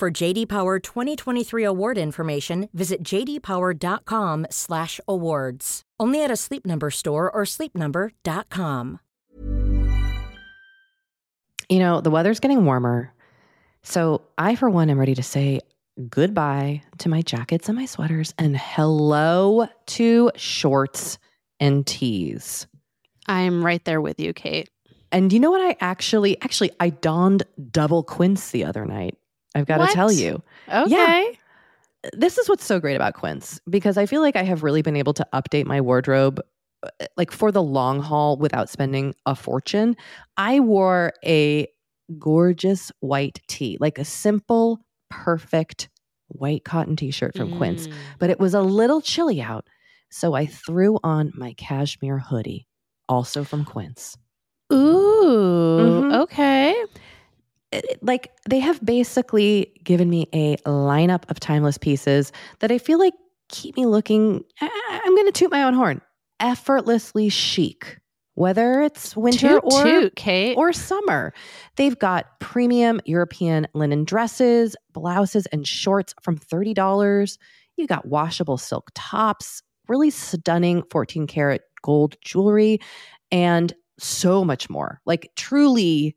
For JD Power 2023 award information, visit jdpower.com/awards. Only at a Sleep Number store or sleepnumber.com. You know, the weather's getting warmer. So I, for one, am ready to say goodbye to my jackets and my sweaters and hello to shorts and tees. I'm right there with you, Kate. And you know what? I actually, actually, I donned double quince the other night. I've got to tell you. Okay. this is what's so great about Quince because I feel like I have really been able to update my wardrobe uh, like for the long haul without spending a fortune. I wore a gorgeous white tee, like a simple, perfect white cotton t-shirt from Quince, Mm. but it was a little chilly out, so I threw on my cashmere hoodie, also from Quince. Ooh, Mhm. okay. Like they have basically given me a lineup of timeless pieces that I feel like keep me looking. I- I'm going to toot my own horn. Effortlessly chic, whether it's winter Toot, or toot, or summer. They've got premium European linen dresses, blouses, and shorts from $30. You got washable silk tops, really stunning 14 karat gold jewelry, and so much more. Like, truly,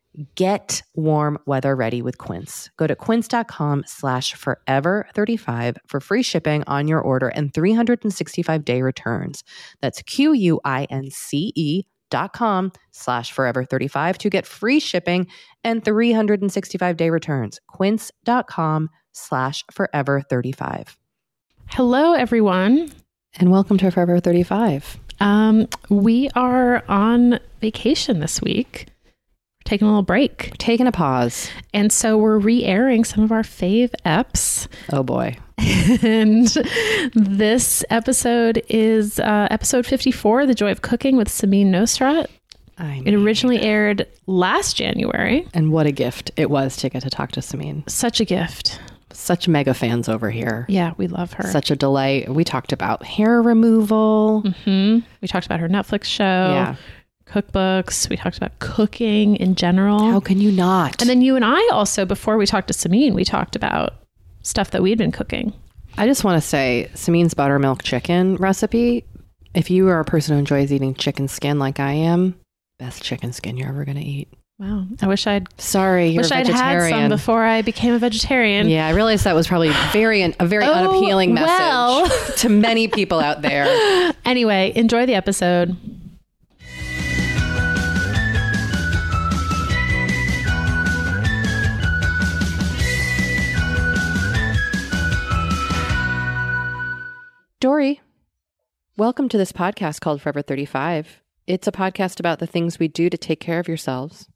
get warm weather ready with Quince. Go to quince.com slash forever35 for free shipping on your order and 365 day returns. That's Q-U-I-N-C-E dot com slash forever35 to get free shipping and 365 day returns. Quince.com slash forever35. Hello, everyone. And welcome to Forever 35. Um, we are on vacation this week. Taking a little break. Taking a pause. And so we're re airing some of our fave eps. Oh boy. and this episode is uh, episode 54 The Joy of Cooking with Samin Nosrat. I It originally aired last January. And what a gift it was to get to talk to Samin. Such a gift. Such mega fans over here. Yeah, we love her. Such a delight. We talked about hair removal. hmm We talked about her Netflix show, Yeah. Cookbooks. We talked about cooking in general. How can you not? and then you and I also, before we talked to Samin, we talked about stuff that we'd been cooking. I just want to say Samin's buttermilk chicken recipe. If you are a person who enjoys eating chicken skin like I am, best chicken skin you're ever going to eat. Wow. I wish I'd Sorry, you're wish I'd had some before I became a vegetarian. yeah, I realized that was probably very a very Oh, unappealing message well. to many people out there. Anyway, enjoy the episode. Doree, welcome to this podcast called Forever 35. It's a podcast about the things we do to take care of yourselves.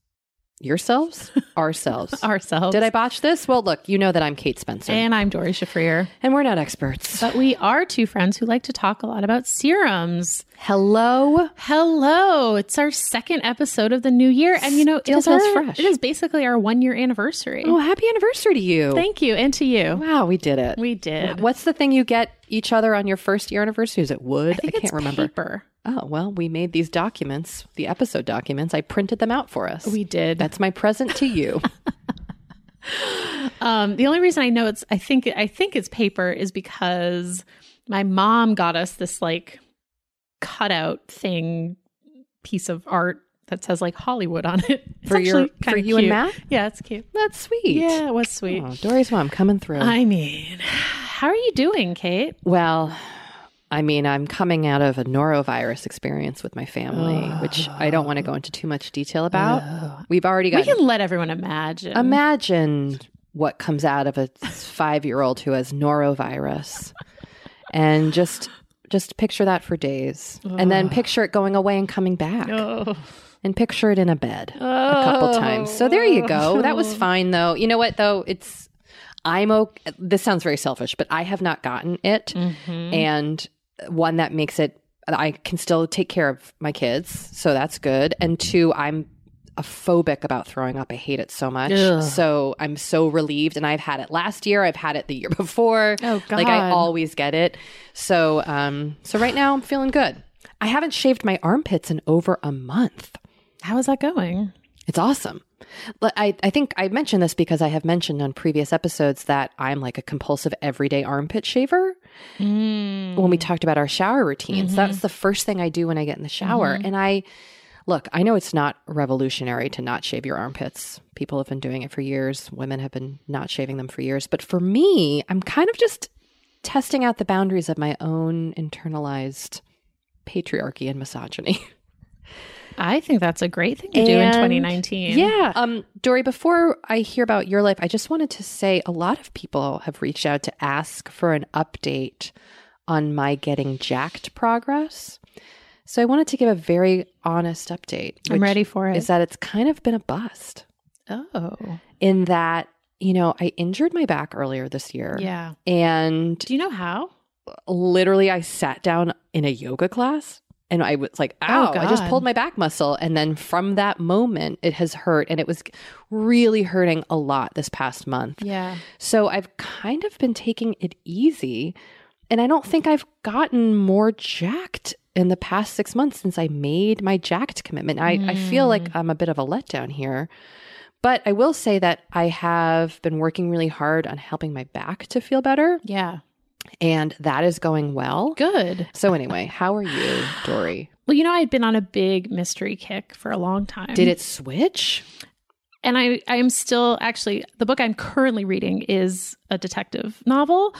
Yourselves? Ourselves. Ourselves. Did I botch this? Well, look, you know that I'm Kate Spencer. And, I'm Doree Shafrir. And we're not experts. But we are two friends who like to talk a lot about serums. Hello. Hello. It's our second episode of the new year. And you know, Still it is, our- fresh. it is basically our one year anniversary. Oh, happy anniversary to you. Thank you. And to you. wow, we did it. We did. What's the thing you get each other on your first year anniversary? Is it wood? I think can't it's remember. paper. Oh, well, we made these documents, the episode documents. I printed them out for us. We did. That's my present to you. Um, the only reason I know it's I think I think it's paper is because my mom got us this like cutout thing piece of art that says like Hollywood on it. It's For your- for you and. Matt? Yeah, it's cute. That's sweet. Yeah, it was sweet. Oh, Doree's mom coming through. I mean, how are you doing, Kate? well, I mean, I'm coming out of a norovirus experience with my family, which I don't want to go into too much detail about. Oh. We've already We can let everyone imagine. imagine what comes out of a five year old who has norovirus. And just just picture that for days. And then picture it going away and coming back. Oh. and picture it in a bed a couple times. So there you go. That was oh. fine though. You know what though? It's i'm okay this sounds very selfish but i have not gotten it. Mm-hmm. And one that makes it i can still take care of my kids so that's good and two i'm a phobic about throwing up i hate it so much Ugh. so i'm so relieved and i've had it last year i've had it the year before Oh, God. like i always get it so um so right now i'm feeling good i haven't shaved my armpits in over a month How is that going? it's awesome. I, I think I mentioned this because I have mentioned on previous episodes that I'm like a compulsive everyday armpit shaver. Mm. When we talked about our shower routines, that's the first thing I do when I get in the shower. And I look, I know it's not revolutionary to not shave your armpits. People have been doing it for years, women have been not shaving them for years. But for me, I'm kind of just testing out the boundaries of my own internalized patriarchy and misogyny. I think that's a great thing to do in 2019. Yeah. Um, Doree, before I hear about your life, I just wanted to say a lot of people have reached out to ask for an update on my getting jacked progress. So I wanted to give a very honest update. I'm ready for it. Is that it's kind of been a bust oh, in that, you know, I injured my back earlier this year. yeah. And Do you know how? literally I sat down in a yoga class and I was like, Oh, ow, I just pulled my back muscle. And then from that moment, it has hurt and it was really hurting a lot this past month. Yeah. So I've kind of been taking it easy. And I don't think I've gotten more jacked in the past six months since I made my jacked commitment. I, I feel like hmm. I'm a bit of a letdown here. But I will say that I have been working really hard on helping my back to feel better. Yeah. And that is going well. Good. So anyway, how are you, Doree? Well, you know, I'd been on a big mystery kick for a long time. Did it switch? and I, I am still actually the book I'm currently reading is a detective novel.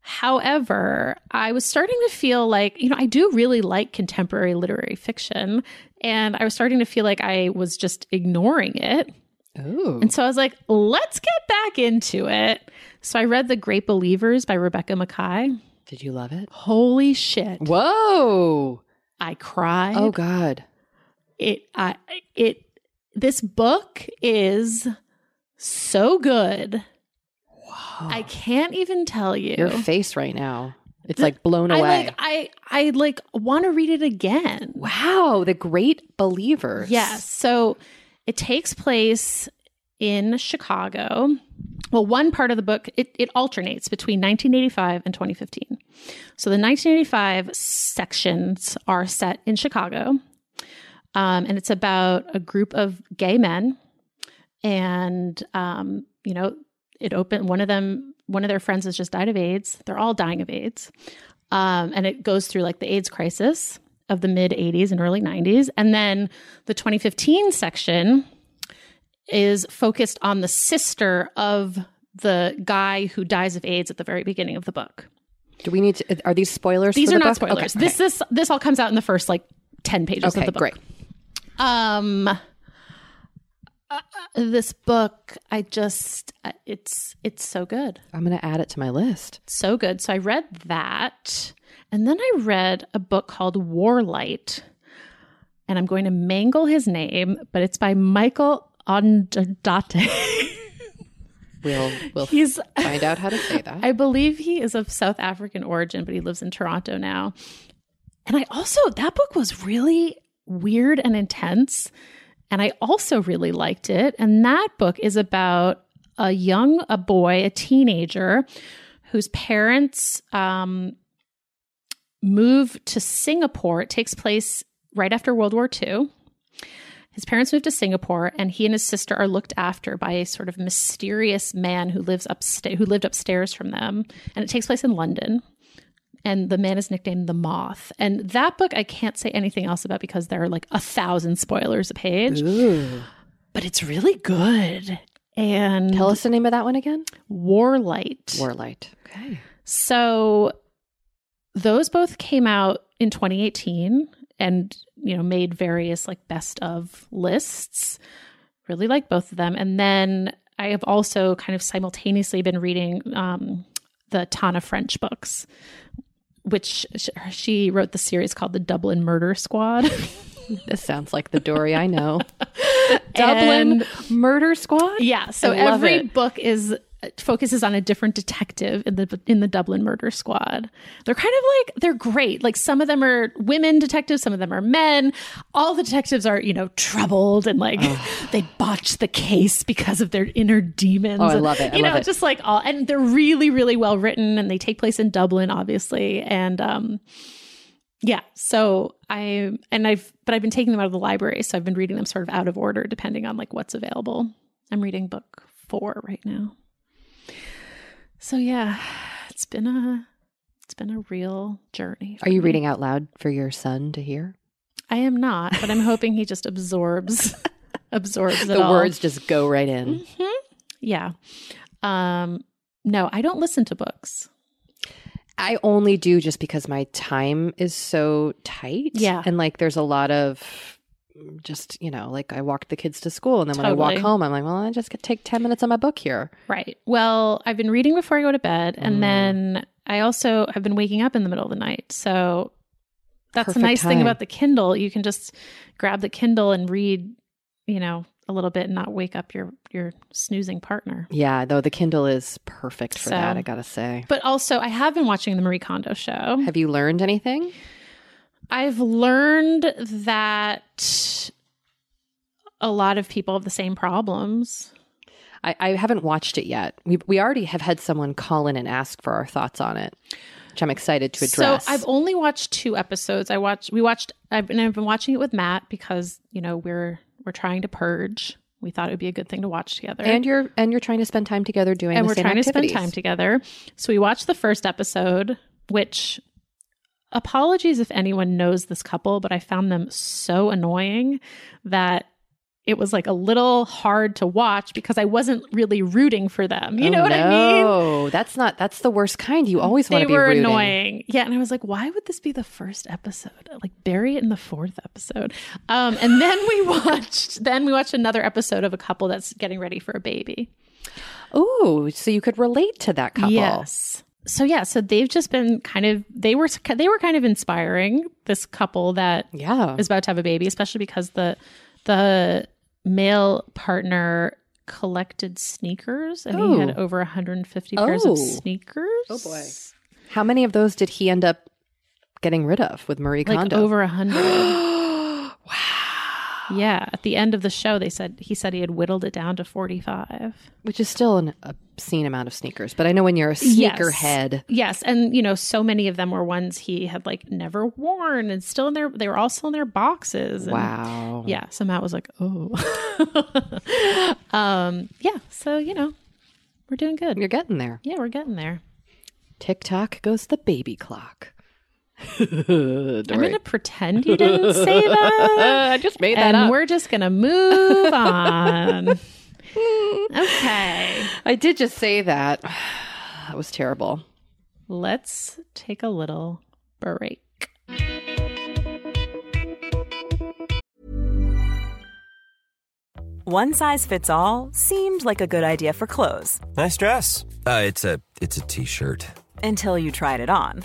However, I was starting to feel like, you know, I do really like contemporary literary fiction. And I was starting to feel like I was just ignoring it. Ooh. And so I was like, let's get back into it. So I read The Great Believers by Rebecca Makkai. Did you love it? Holy shit. Whoa. I cried. Oh God. it I it this book is so good. Wow. I can't even tell you. Your face right now. It's like blown I away. like I I like want to read it again. wow. The great believers. Yes. So it takes place in Chicago. Well, one part of the book it, it alternates between 1985 and 2015. So the 1985 sections are set in Chicago, um, and it's about a group of gay men, and um, you know, it opened. One of them, one of their friends, has just died of AIDS. They're all dying of AIDS, um, and it goes through like the AIDS crisis of the mid 80s and early 90s. And then the 2015 section is focused on the sister of the guy who dies of AIDS at the very beginning of the book. Do we need to? Are these spoilers? These are the not book? spoilers. Okay, This this this all comes out in the first like 10 pages Okay, of the book. great. Um uh, this book I just uh, it's it's so good. I'm going to add it to my list. so good. So I read that. And then I read a book called Warlight. And I'm going to mangle his name, but it's by Michael Onderdate. We'll we'll He's find out how to say that. I believe he is of South African origin, but he lives in Toronto now. And I also that book was really weird and intense. And I also really liked it. And that book is about a young a boy, a teenager, whose parents um, move to Singapore. It takes place right after World War II. His parents moved to Singapore, and he and his sister are looked after by a sort of mysterious man who lives upstairs, who lived upstairs from them. And it takes place in London. and the man is nicknamed the Moth. And that book I can't say anything else about because there are like a thousand spoilers a page, Ooh. but it's really good. And Tell us the name of that one again. Warlight. Warlight. Okay. So those both came out in 2018 and you know made various like best of lists. Really like both of them. And then I have also kind of simultaneously been reading um, the Tana French books, which she wrote the series called the Dublin Murder Squad. This sounds like the Doree I know. Dublin And- Murder Squad? Yeah, so every it. book is focuses on a different detective in the in the Dublin Murder Squad. They're kind of like they're great. Like some of them are women detectives, some of them are men. All the detectives are, you know, troubled and like they botch the case because of their inner demons. Oh, I love it. I you love know, it. just like all and they're really really well written and they take place in Dublin obviously and um yeah, so I and I've but I've been taking them out of the library, so I've been reading them sort of out of order depending on like what's available. I'm reading book 4 right now. So yeah, it's been a it's been a real journey. Are you me. reading out loud for your son to hear? I am not, but I'm hoping he just absorbs absorbs it The all. words just go right in. Mhm. Yeah. Um no, I don't listen to books. I only do just because my time is so tight. Yeah. And like there's a lot of just, you know, like I walked the kids to school and then when I walk home, I'm like, well, I just could take 10 minutes on my book here. Right. Well, I've been reading before I go to bed, and Mm. then I also have been waking up in the middle of the night. So that's Perfect the nice thing about the Kindle. You can just grab the Kindle and read, you know, a little bit and not wake up your your snoozing partner. Yeah, though the Kindle is perfect for So- that, I gotta say. But also, I have been watching the Marie Kondo show. Have you learned anything? I've learned that a lot of people have the same problems. I, I haven't watched it yet. We we already have had someone call in and ask for our thoughts on it, which I'm excited to address. So I've only watched two episodes. I watched we watched I've been I've been watching it with Matt because, you know, we're we're trying to purge. We thought it would be a good thing to watch together. and you're and you're trying to spend time together doing and we're trying activities. to spend time together. So we watched the first episode, which apologies if anyone knows this couple, but I found them so annoying that it was like a little hard to watch because I wasn't really rooting for them. You Oh, know what I mean? No, that's not. That's the worst kind. You always want to be were rooting. annoying. Yeah, and I was like, why would this be the first episode? Like bury it in the fourth episode. Um, and then we watched then we watched another episode of a couple that's getting ready for a baby. Oh, so you could relate to that couple. Yes. So yeah, so they've just been kind of they were they were kind of inspiring this couple that Yeah. is about to have a baby, especially because the the male partner collected sneakers and he had Oh. over 150 pairs of Oh. sneakers. Oh, boy. How many of those did he end up getting rid of with Marie Kondo? Like over a hundred. wow. Yeah, at the end of the show, they said he said he had whittled it down to forty-five. Which is still an obscene amount of sneakers. But I know when you're a sneakerhead. Yes, and you know, so many of them were ones he had like never worn, and still in their they were all still in their boxes. And, Wow. Yeah, so Matt was like, "Oh, um, yeah." So you know, we're doing good. You're getting there. Yeah, we're getting there. Tick tock goes the baby clock. I'm going to pretend you didn't say that. I just made that up. and we're just going to move on. okay. I did just say that. That was terrible. Let's take a little break. One size fits all seemed like a good idea for clothes Nice dress. Uh, it's a it's a t-shirt. until you tried it on.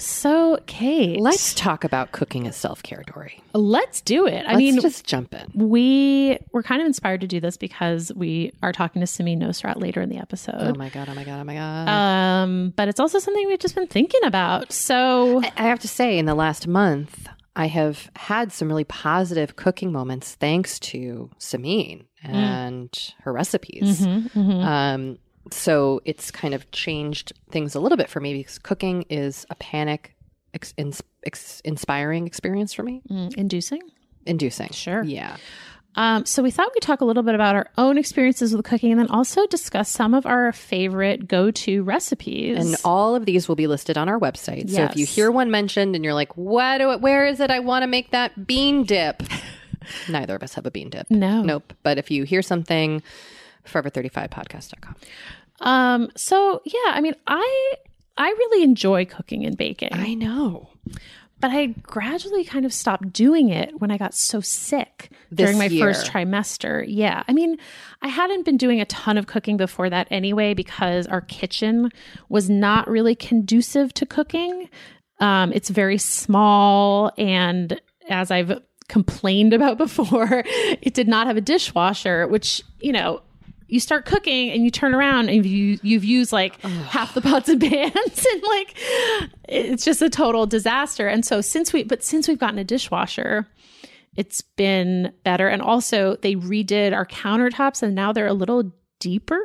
So, Kate, Let's talk about cooking as self-care, Doree. let's do it. I Let's mean, just jump in. we were kind of inspired to do this because we are talking to Samin Nosrat later in the episode. Oh my God, oh my God, oh my God. um, but it's also something we've just been thinking about. So, I have to say, in the last month, I have had some really positive cooking moments thanks to Samin and her recipes. Mhm, mhm. Um, so it's kind of changed things a little bit for me because cooking is a panic ex- ex- inspiring experience for me. Mm, inducing. Inducing. Sure. Yeah. Um, so we thought we'd talk a little bit about our own experiences with cooking and then also discuss some of our favorite go-to recipes. And all of these will be listed on our website. So if you hear one mentioned and you're like, what do, where is it? I want to make that bean dip. Neither of us have a bean dip. No. Nope. But if you hear something, forever35podcast.com. um, so yeah, I mean, I I really enjoy cooking and baking. I know. but I gradually kind of stopped doing it when I got so sick This during my year. first trimester. Yeah. I mean, I hadn't been doing a ton of cooking before that anyway because our kitchen was not really conducive to cooking. Um, it's very small. And as I've complained about before, it did not have a dishwasher, which, you know, you start cooking and you turn around and you you've used like half the pots and pans and like it's just a total disaster. And so since we but since we've gotten a dishwasher, it's been better. And also they redid our countertops and now they're a little deeper.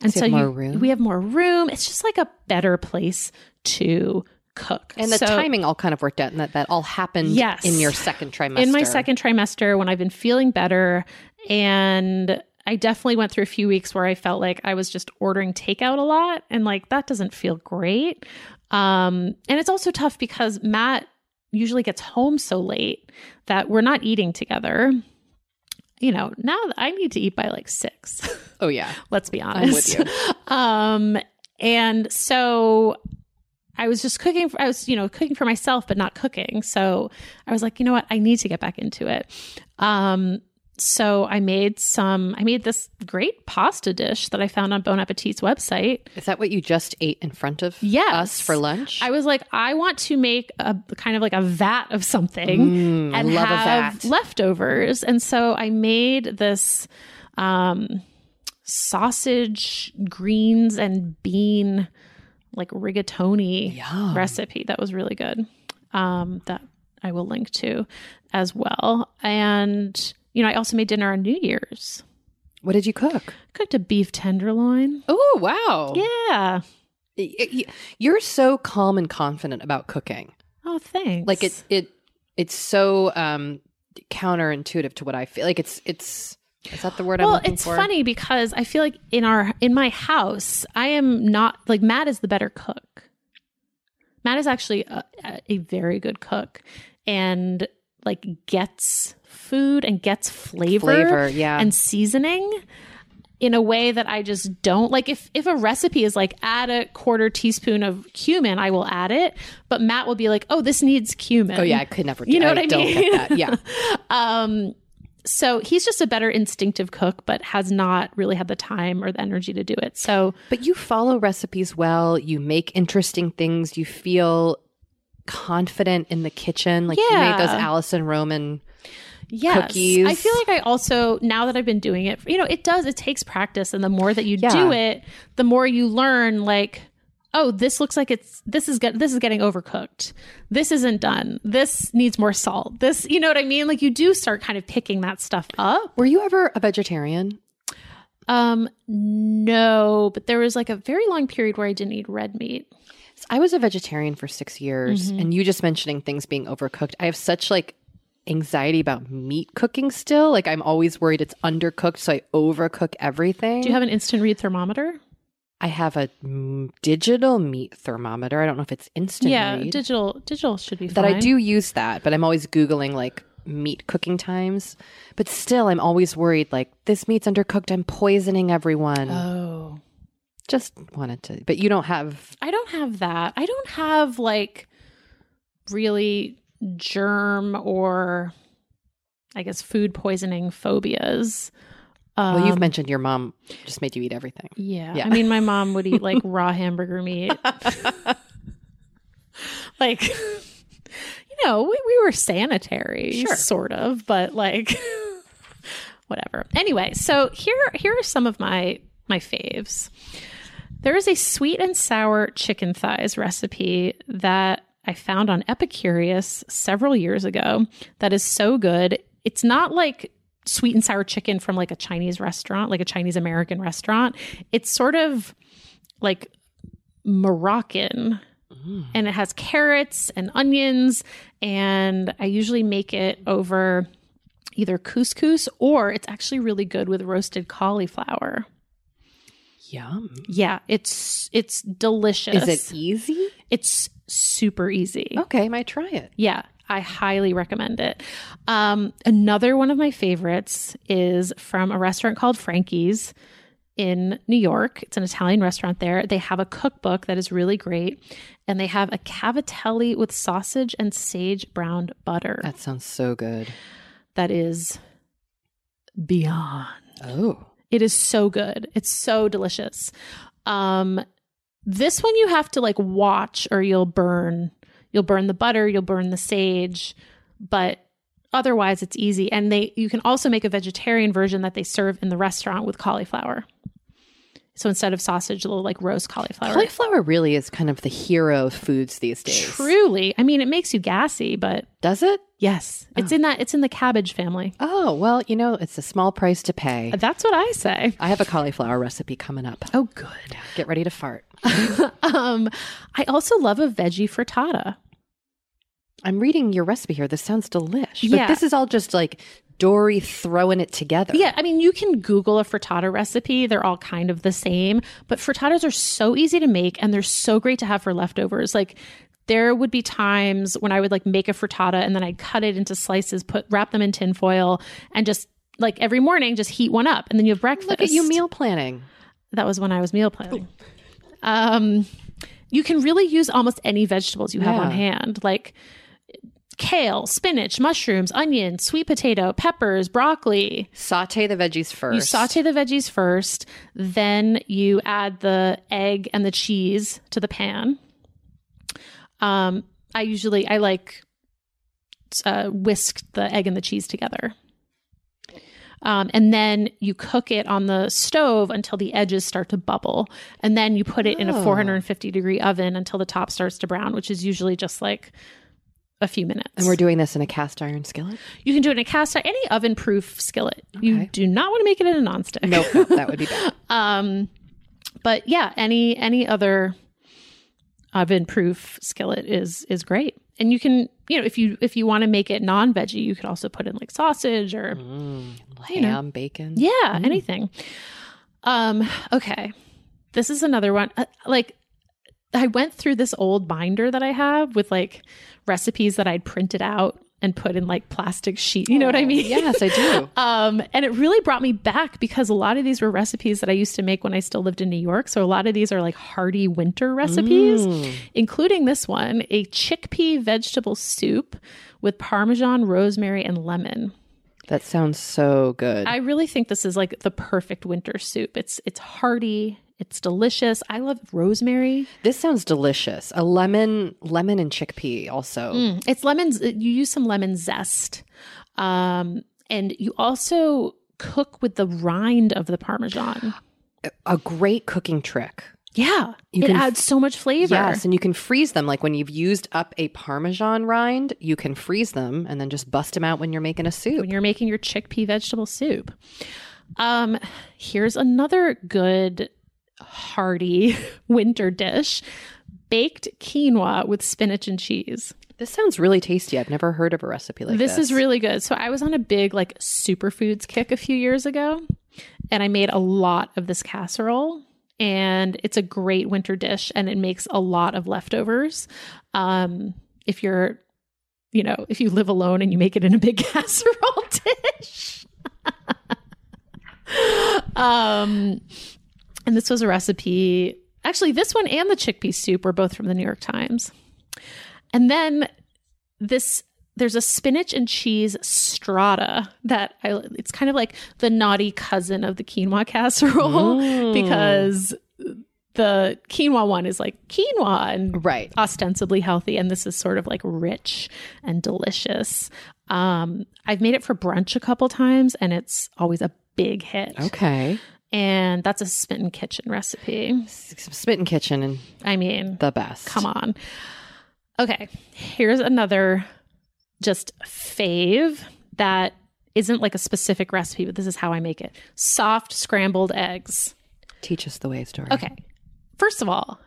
And So so, you have you, more room? we have more room. It's just like a better place to cook. And the So- timing all kind of worked out and that that all happened Yes. in your second trimester. in my second trimester when I've been feeling better. And I definitely went through a few weeks where I felt like I was just ordering takeout a lot. And like that doesn't feel great. Um, and it's also tough because Matt usually gets home so late that we're not eating together. You know, now I need to eat by like six. Oh yeah. let's be honest. with um, and so I was just cooking. For, I was, you know, cooking for myself, but not cooking. So I was like, you know what? I need to get back into it. Um, so I made some. I made this great pasta dish that I found on Bon Appetit's website. Is that what you just ate in front of Yes. us for lunch? I was like, I want to make a kind of like a vat of something Mm, I and love a have vat. leftovers. And so I made this um, sausage, greens, and bean like rigatoni Yum. recipe that was really good. Um, that I will link to as well. And you know, I also made dinner on New Year's. What did you cook? Cooked a beef tenderloin. Oh wow. Yeah. You're so calm and confident about cooking. Oh, thanks. Like it it it's so um counterintuitive to what I feel. Like it's it's is that the word I'm well looking it's for? funny because i feel like in our in my house i am not like matt is the better cook matt is actually a, a very good cook and like gets food and gets flavor, Flavor, yeah. and seasoning in a way that i just don't like if if a recipe is like add a quarter teaspoon of cumin i will add it but matt will be like oh this needs cumin Oh yeah, I could never. You know I what I don't mean? Get that. Yeah. um so he's just a better instinctive cook, but has not really had the time or the energy to do it. So, But you follow recipes well, you make interesting things, you feel confident in the kitchen. Like you made those Yeah. Alison Roman. yes, Cookies. I feel like I also now that I've been doing it, you know, it does. It takes practice, and the more that you Yeah. do it, the more you learn. Like, oh, this looks like it's this is get, this is getting overcooked. This isn't done. This needs more salt. This, you know what I mean? Like you do start kind of picking that stuff up. Were you ever a vegetarian? Um, no, but there was like a very long period where I didn't eat red meat. I was a vegetarian for six years, Mm-hmm. and you just mentioning things being overcooked. I have such like anxiety about meat cooking still. Like I'm always worried it's undercooked, so I overcook everything. Do you have an instant read thermometer? I have a mm, digital meat thermometer. I don't know if it's instant yeah, read. digital digital should be that fine. I do use that, but I'm always googling like meat cooking times. But still, I'm always worried like this meat's undercooked. I'm poisoning everyone. Oh. Just wanted to, but you don't have. I don't have that. I don't have like really germ or I guess food poisoning phobias. Um, Well, you've mentioned your mom just made you eat everything. Yeah. Yeah. I mean, my mom would eat like raw hamburger meat. like, you know, we, we were sanitary, Sure. sort of, but like, whatever. Anyway, so here here are some of my my faves. There is a sweet and sour chicken thighs recipe that I found on Epicurious several years ago that is so good. It's not like sweet and sour chicken from like a Chinese restaurant, like a Chinese American restaurant. It's sort of like Moroccan mm. and it has carrots and onions and I usually make it over either couscous or it's actually really good with roasted cauliflower. Yum. Yeah, it's it's delicious. Is it easy? It's super easy. Okay, I might try it. Yeah, I highly recommend it. Um, another one of my favorites is from a restaurant called Frankie's in New York. It's an Italian restaurant there. They have a cookbook that is really great, and they have a cavatelli with sausage and sage browned butter That sounds so good. that is beyond. Oh, It is so good. It's so delicious. Um this one you have to like watch or you'll burn you'll burn the butter, you'll burn the sage, but otherwise it's easy and they you can also make a vegetarian version that they serve in the restaurant with cauliflower. So instead of sausage, they'll like roast cauliflower. cauliflower really is kind of the hero of foods these days. Truly. I mean, it makes you gassy, but Does it? yes, it's in that it's in the cabbage family. Oh well, you know it's a small price to pay. That's what I say. I have a cauliflower recipe coming up. Oh, good. Get ready to fart. Um, I also love a veggie frittata. I'm reading your recipe here. This sounds delish. Yeah. But this is all just like Doree throwing it together. Yeah, I mean, you can Google a frittata recipe. They're all kind of the same, but frittatas are so easy to make and they're so great to have for leftovers. Like, there would be times when I would like make a frittata and then I'd cut it into slices, put wrap them in tin foil, and just like every morning just heat one up, and then you have breakfast. Look at you meal planning. That was when I was meal planning. Um, you can really use almost any vegetables you have on hand, like kale, spinach, mushrooms, onion, sweet potato, peppers, broccoli. Saute the veggies first. You saute the veggies first, then you add the egg and the cheese to the pan. Um, I usually I like uh, whisk the egg and the cheese together. Um, and then you cook it on the stove until the edges start to bubble. And then you put it in a Oh. 450 degree oven until the top starts to brown, which is usually just like a few minutes. And we're doing this in a cast iron skillet? you can do it in a cast iron, any oven proof skillet. You do not want to make it in a nonstick. Nope, that would be bad. Um, but yeah, any any other oven proof skillet is is great. And you can, you know, if you if you want to make it non veggie, you could also put in like sausage or Mm, You know. ham, bacon. yeah, anything. Um, okay. This is another one. Uh, like I went through this old binder that I have with like recipes that I'd printed out and put in like plastic sheet. You know what I mean? Yes, I do. Um, and it really brought me back because a lot of these were recipes that I used to make when I still lived in New York. So a lot of these are like hearty winter recipes, Mm. including this one a chickpea vegetable soup with Parmesan, rosemary, and lemon. That sounds so good. I really think this is like the perfect winter soup. It's it's hearty, it's delicious. I love rosemary. this sounds delicious. A lemon, lemon and chickpea also. Mm, it's lemons. You use some lemon zest, um, and you also cook with the rind of the parmesan. A great cooking trick. Yeah, You it can- adds so much flavor. Yes, and you can freeze them. Like when you've used up a Parmesan rind, you can freeze them and then just bust them out when you're making a soup. when you're making your chickpea vegetable soup. Um, here's another good hearty winter dish: baked quinoa with spinach and cheese. This sounds really tasty. I've never heard of a recipe like this. this is really good. So I was on a big like superfoods kick a few years ago, and I made a lot of this casserole. And it's a great winter dish, and it makes a lot of leftovers. Um, if you're, you know, if you live alone and you make it in a big casserole dish. um, and this was a recipe. Actually, this one and the chickpea soup were both from the New York Times. And then this there's a spinach and cheese strata that I it's kind of like the naughty cousin of the quinoa casserole because the quinoa one is like quinoa and Right. ostensibly healthy and this is sort of like rich and delicious. Um I've made it for brunch a couple times and it's always a big hit. Okay. And that's a Smitten Kitchen recipe. Smitten Kitchen and I mean, the best. Come on. Okay, here's another just fave that isn't like a specific recipe, but this is how I make it soft scrambled eggs. Teach us the way, Doree. Okay, first of all,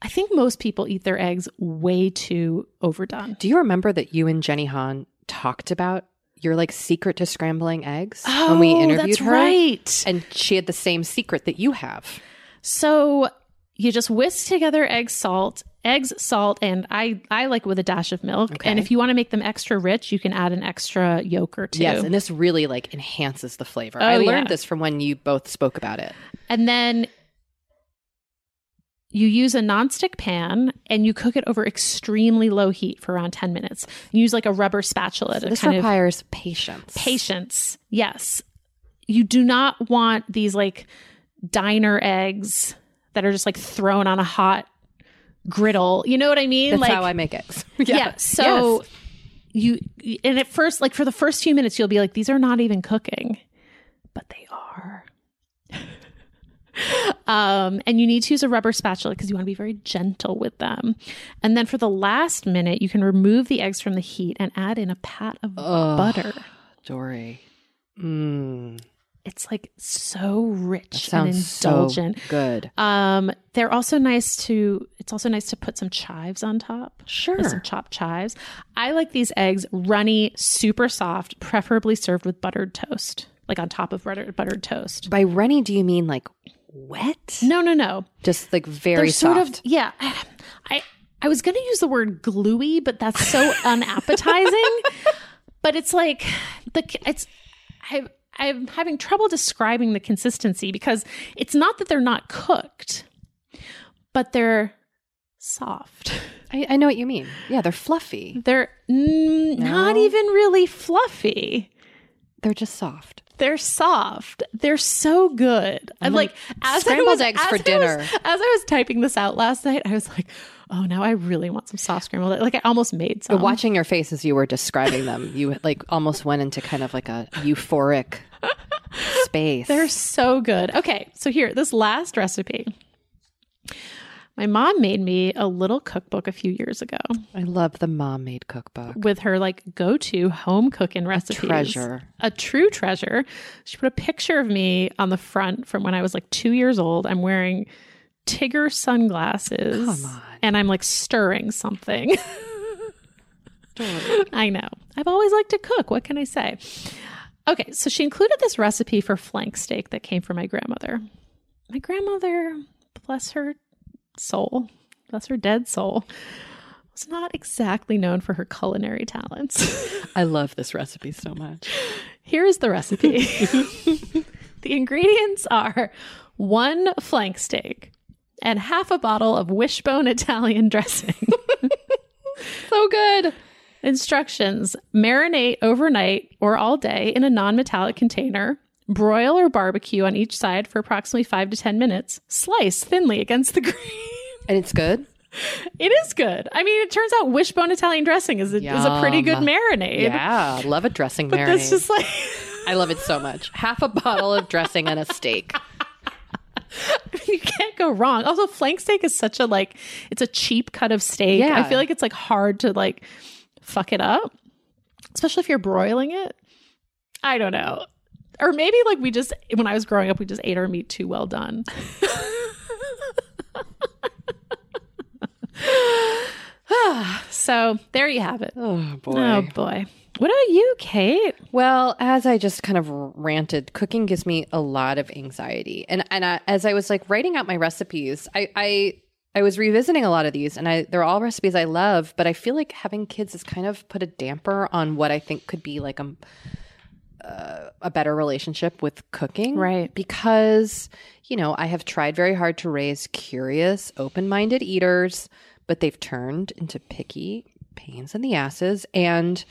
I think most people eat their eggs way too overdone. Do you remember that you and Jenny Han talked about your like secret to scrambling eggs when we Oh, interviewed that's her? right. And she had the same secret that you have. So you just whisk together egg salt, eggs, salt, and I I like with a dash of milk. Okay. And if you want to make them extra rich, you can add an extra yolk or two. Yes, and this really like enhances the flavor. Oh, I learned yeah. this from when you both spoke about it. And then you use a nonstick pan and you cook it over extremely low heat for around 10 minutes. You use like a rubber spatula to This kind of requires patience. patience. Yes. You do not want these like diner eggs that are just like thrown on a hot griddle. You know what I mean? That's like how I make eggs. yeah. So you and at first, like for the first few minutes, you'll be like, these are not even cooking, but they are. Um, and you need to use a rubber spatula because you want to be very gentle with them. And then for the last minute, you can remove the eggs from the heat and add in a pat of butter. Doree. Mm, It's like so rich and so indulgent. good. Um, they're also nice to. It's also nice to put some chives on top. Sure. Some chopped chives. I like these eggs runny, super soft, preferably served with buttered toast, like on top of buttered buttered toast. By runny, do you mean like wet? No, no, no. Just like very They're sort soft. of yeah. I I was going to use the word gluey, but that's so unappetizing. but it's like the it's I I'm having trouble describing the consistency because it's not that they're not cooked, but they're soft. I, I know what you mean. Yeah, they're fluffy. They're mm, not even really fluffy. They're just soft. They're soft. They're so good. I'm like as scrambled I was, eggs for I was- dinner. as I was typing this out last night, I was like, "Oh, now I really want some soft scrambled." eggs. Like I almost made some. Watching your face as you were describing them, you like almost went into kind of like a euphoric space. They're so good. Okay, so here, this last recipe. My mom made me a little cookbook a few years ago I love the mom made cookbook. with her like go-to home cooking recipes. treasure. A true treasure. She put a picture of me on the front from when I was like 2 years old. I'm wearing Tigger sunglasses. And I'm like stirring something. I know. I've always liked to cook. What can I say? Okay, so she included this recipe for flank steak that came from my grandmother. My grandmother, bless her soul, That's her dead soul, was not exactly known for her culinary talents. I love this recipe so much. Here is the recipe. the ingredients are one flank steak and half a bottle of wishbone Italian dressing. So good. Instructions marinate overnight or all day in a non metallic container. Broil or barbecue on each side for approximately five to 10 minutes. Slice thinly against the grain. And it's good. It is good. I mean, it turns out wishbone Italian dressing is a, is a pretty good marinade. Yeah, love a dressing But marinade. that's just like, I love it so much. Half a bottle of dressing and a steak. you can't go wrong. Also, flank steak is such a like, it's a cheap cut of steak. Yeah. I feel like it's like hard to like fuck it up, especially if you're broiling it. I don't know. Or maybe like we just, when I was growing up, we just ate our meat too well done. so there you have it. Oh boy. Oh boy. What about you, Kate? Well, as I just kind of ranted, cooking gives me a lot of anxiety. And and I, as I was like writing out my recipes, I I I was revisiting a lot of these, and I they're all recipes I love, but I feel like having kids has kind of put a damper on what I think could be like a uh, a better relationship with cooking, Right. Because you know I have tried very hard to raise curious, open-minded eaters, but they've turned into picky pains in the asses, and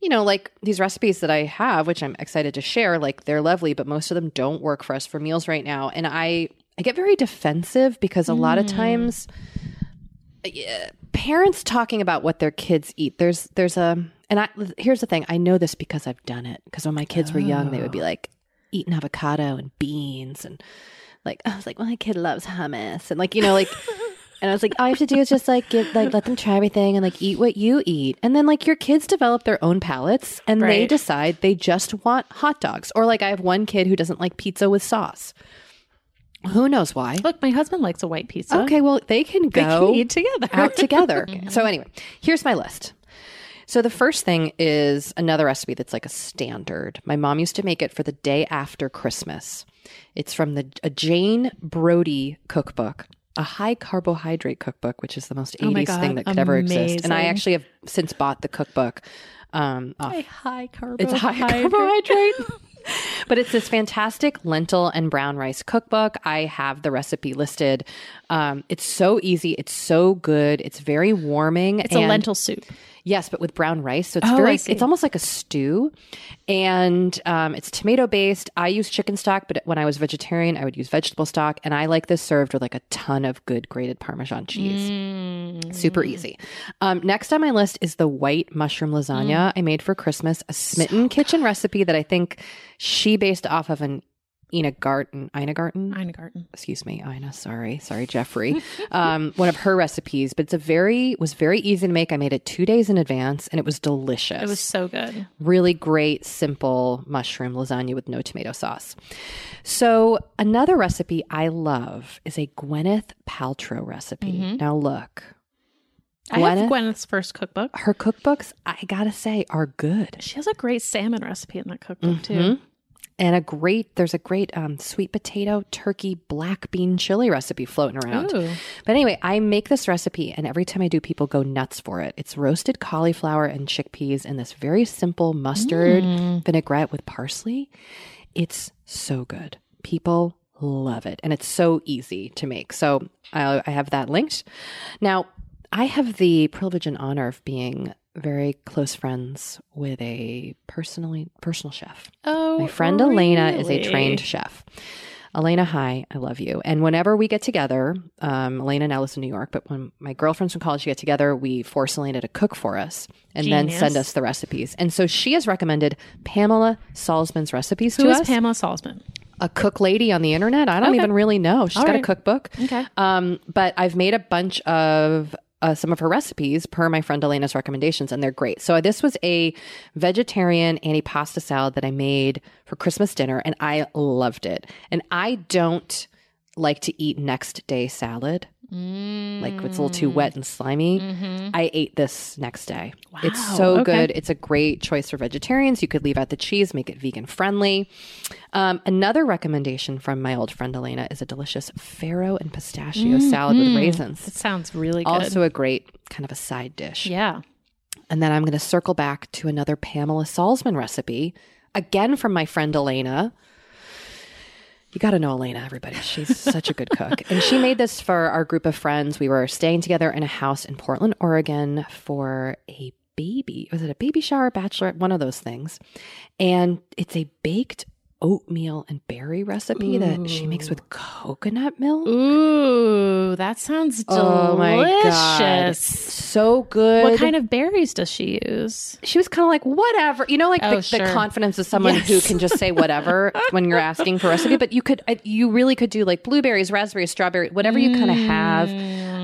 you know, like these recipes that I have, which I'm excited to share, like they're lovely, but most of them don't work for us for meals right now. And I, I get very defensive because a lot of times, yeah, parents talking about what their kids eat. There's, there's a, and I here's the thing. I know this because I've done it. Because when my kids were young, they would be oh. like eating avocado and beans and like I was like, well, my kid loves hummus and like you know like. And I was like, all you have to do is just like give like let them try everything and like eat what you eat. And then like your kids develop their own palates and they decide they just want hot dogs. Or like I have one kid who doesn't like pizza with sauce. Who knows why? Look, my husband likes a white pizza. Okay, well they can They go can eat together. out together. So anyway, here's my list. So the first thing is another recipe that's like a standard. My mom used to make it for the day after Christmas. It's from the a Jane Brody cookbook, a high carbohydrate cookbook, which is the most 80s Oh God, thing that could ever exist. And I actually have since bought the cookbook. Um, off A high carbohydrate. it's a high carbohydrate. but it's this fantastic lentil and brown rice cookbook. I have the recipe listed. Um, it's so easy. It's so good. It's very warming. It's a lentil soup. Yes, but with brown rice. So it's Oh, very, it's almost like a stew. And um, it's tomato based. I use chicken stock, but when I was vegetarian, I would use vegetable stock. And I like this served with like a ton of good grated Parmesan cheese. Mm. Super easy. Um, next on my list is the white mushroom lasagna I made for Christmas, a Smitten Kitchen recipe that I think she based off of an Ina Garten, Ina Garten, Ina Garten. excuse me, Ina, sorry, sorry, Jeffrey. um, one of her recipes, but it's a very was very easy to make. I made it two days in advance, and it was delicious. It was so good. really great, simple mushroom lasagna with no tomato sauce. So another recipe I love is a Gwyneth Paltrow recipe. Now look, I have Gwyneth? Gwyneth's first cookbook. her cookbooks, I gotta say, are good. She has a great salmon recipe in that cookbook too. And a great, there's a great um, sweet potato turkey black bean chili recipe floating around. Ooh. But anyway, I make this recipe, and every time I do, people go nuts for it. It's roasted cauliflower and chickpeas in this very simple mustard vinaigrette with parsley. It's so good. People love it, and it's so easy to make. So I, I have that linked. Now, I have the privilege and honor of being very close friends with a personally personal chef. Oh, My friend Elena is a trained chef. Elena, hi, I love you. And whenever we get together, um, Elena now lives in New York, but when my girlfriends from college get together, we force Elena to cook for us and then send us the recipes. And so she has recommended Pamela Salzman's recipes Who to is us. Pamela Salzman? a cook lady on the internet. I don't Okay. even really know. She's All got a cookbook. Okay. Um, but I've made a bunch of uh, some of her recipes per my friend Elena's recommendations, and they're great. So this was a vegetarian antipasta salad that I made for Christmas dinner, and I loved it. And I don't like to eat next day salad. Like it's a little too wet and slimy. Mm-hmm. I ate this next day. It's so okay. good. It's a great choice for vegetarians. You could leave out the cheese, make it vegan friendly. Um, another recommendation from my old friend Elena is a delicious farro and pistachio mm, salad with mm. raisins. It sounds really good. Also, a great kind of a side dish. yeah. And then I'm going to circle back to another Pamela Salzman recipe, again from my friend Elena. You got to know Elena, everybody. She's such a good cook. And she made this for our group of friends. We were staying together in a house in Portland, Oregon for a baby. Was it a baby shower, bachelorette, one of those things? And it's a baked oatmeal and berry recipe that she makes with coconut milk. Ooh, that sounds delicious. Oh my god, so good. What kind of berries does she use? She was kind of like whatever, you know, like Oh, the, sure. the confidence of someone Yes. who can just say whatever when you're asking for a recipe. But you could, you really could do like blueberries, raspberries, strawberry, whatever you kind of have.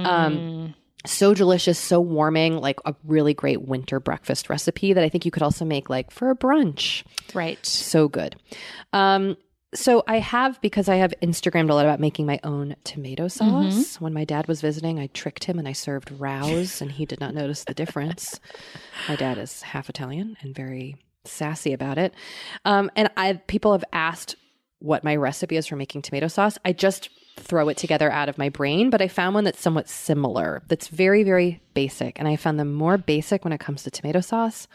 Um, so delicious, so warming, like a really great winter breakfast recipe that I think you could also make like for a brunch. Right. So good. Um, so I have because I have Instagrammed a lot about making my own tomato sauce. When my dad was visiting, I tricked him and I served Rao's, and he did not notice the difference. my dad is half Italian and very sassy about it. Um, and I people have asked what my recipe is for making tomato sauce. I just throw it together out of my brain, but I found one that's somewhat similar. That's very very basic, and I found the more basic when it comes to tomato sauce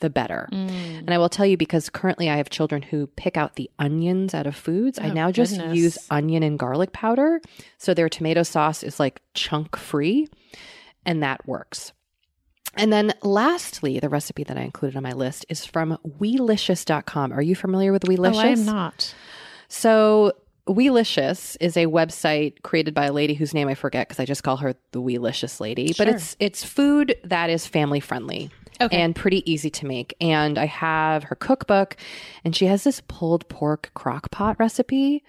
the better. Mm. And I will tell you because currently I have children who pick out the onions out of foods. I Oh, now just goodness. use onion and garlic powder. So their tomato sauce is like chunk free, and that works. And then lastly, the recipe that I included on my list is from Weelicious.com. Are you familiar with Weelicious? Oh, I am not. So Weelicious is a website created by a lady whose name I forget because I just call her the Weelicious lady. But it's it's food that is family friendly. Okay. And pretty easy to make. And I have her cookbook, and she has this pulled pork crock pot recipe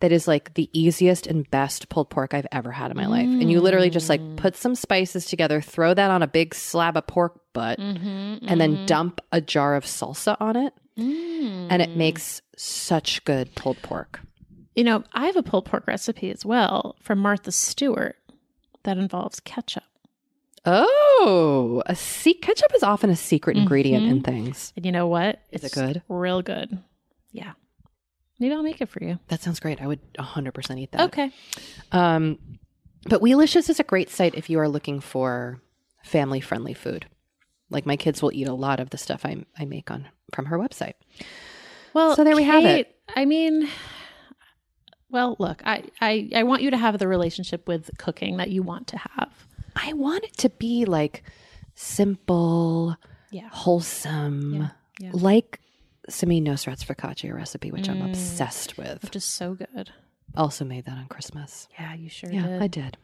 that is like the easiest and best pulled pork I've ever had in my life. And you literally just like mm. put some spices together, throw that on a big slab of pork butt, mm-hmm, and then mm-hmm. dump a jar of salsa on it. And it mm. makes such good pulled pork. You know, I have a pulled pork recipe as well from Martha Stewart that involves ketchup. Oh, a se- ketchup is often a secret ingredient in things. And you know what? Is it It's good? Real good. Yeah. Maybe I'll make it for you. That sounds great. I would 100% eat that. Okay. Um, but Weelicious is a great site if you are looking for family friendly food. Like my kids will eat a lot of the stuff I, I make on from her website. Well, So there we have it. I mean, well, look, I, I, I want you to have the relationship with cooking that you want to have. I want it to be like simple, Yeah. wholesome, Yeah, yeah. like Samin Nosrat's focaccia recipe, which I'm mm. obsessed with. Which is so good. Also made that on Christmas. Yeah, you sure Yeah, did. I did.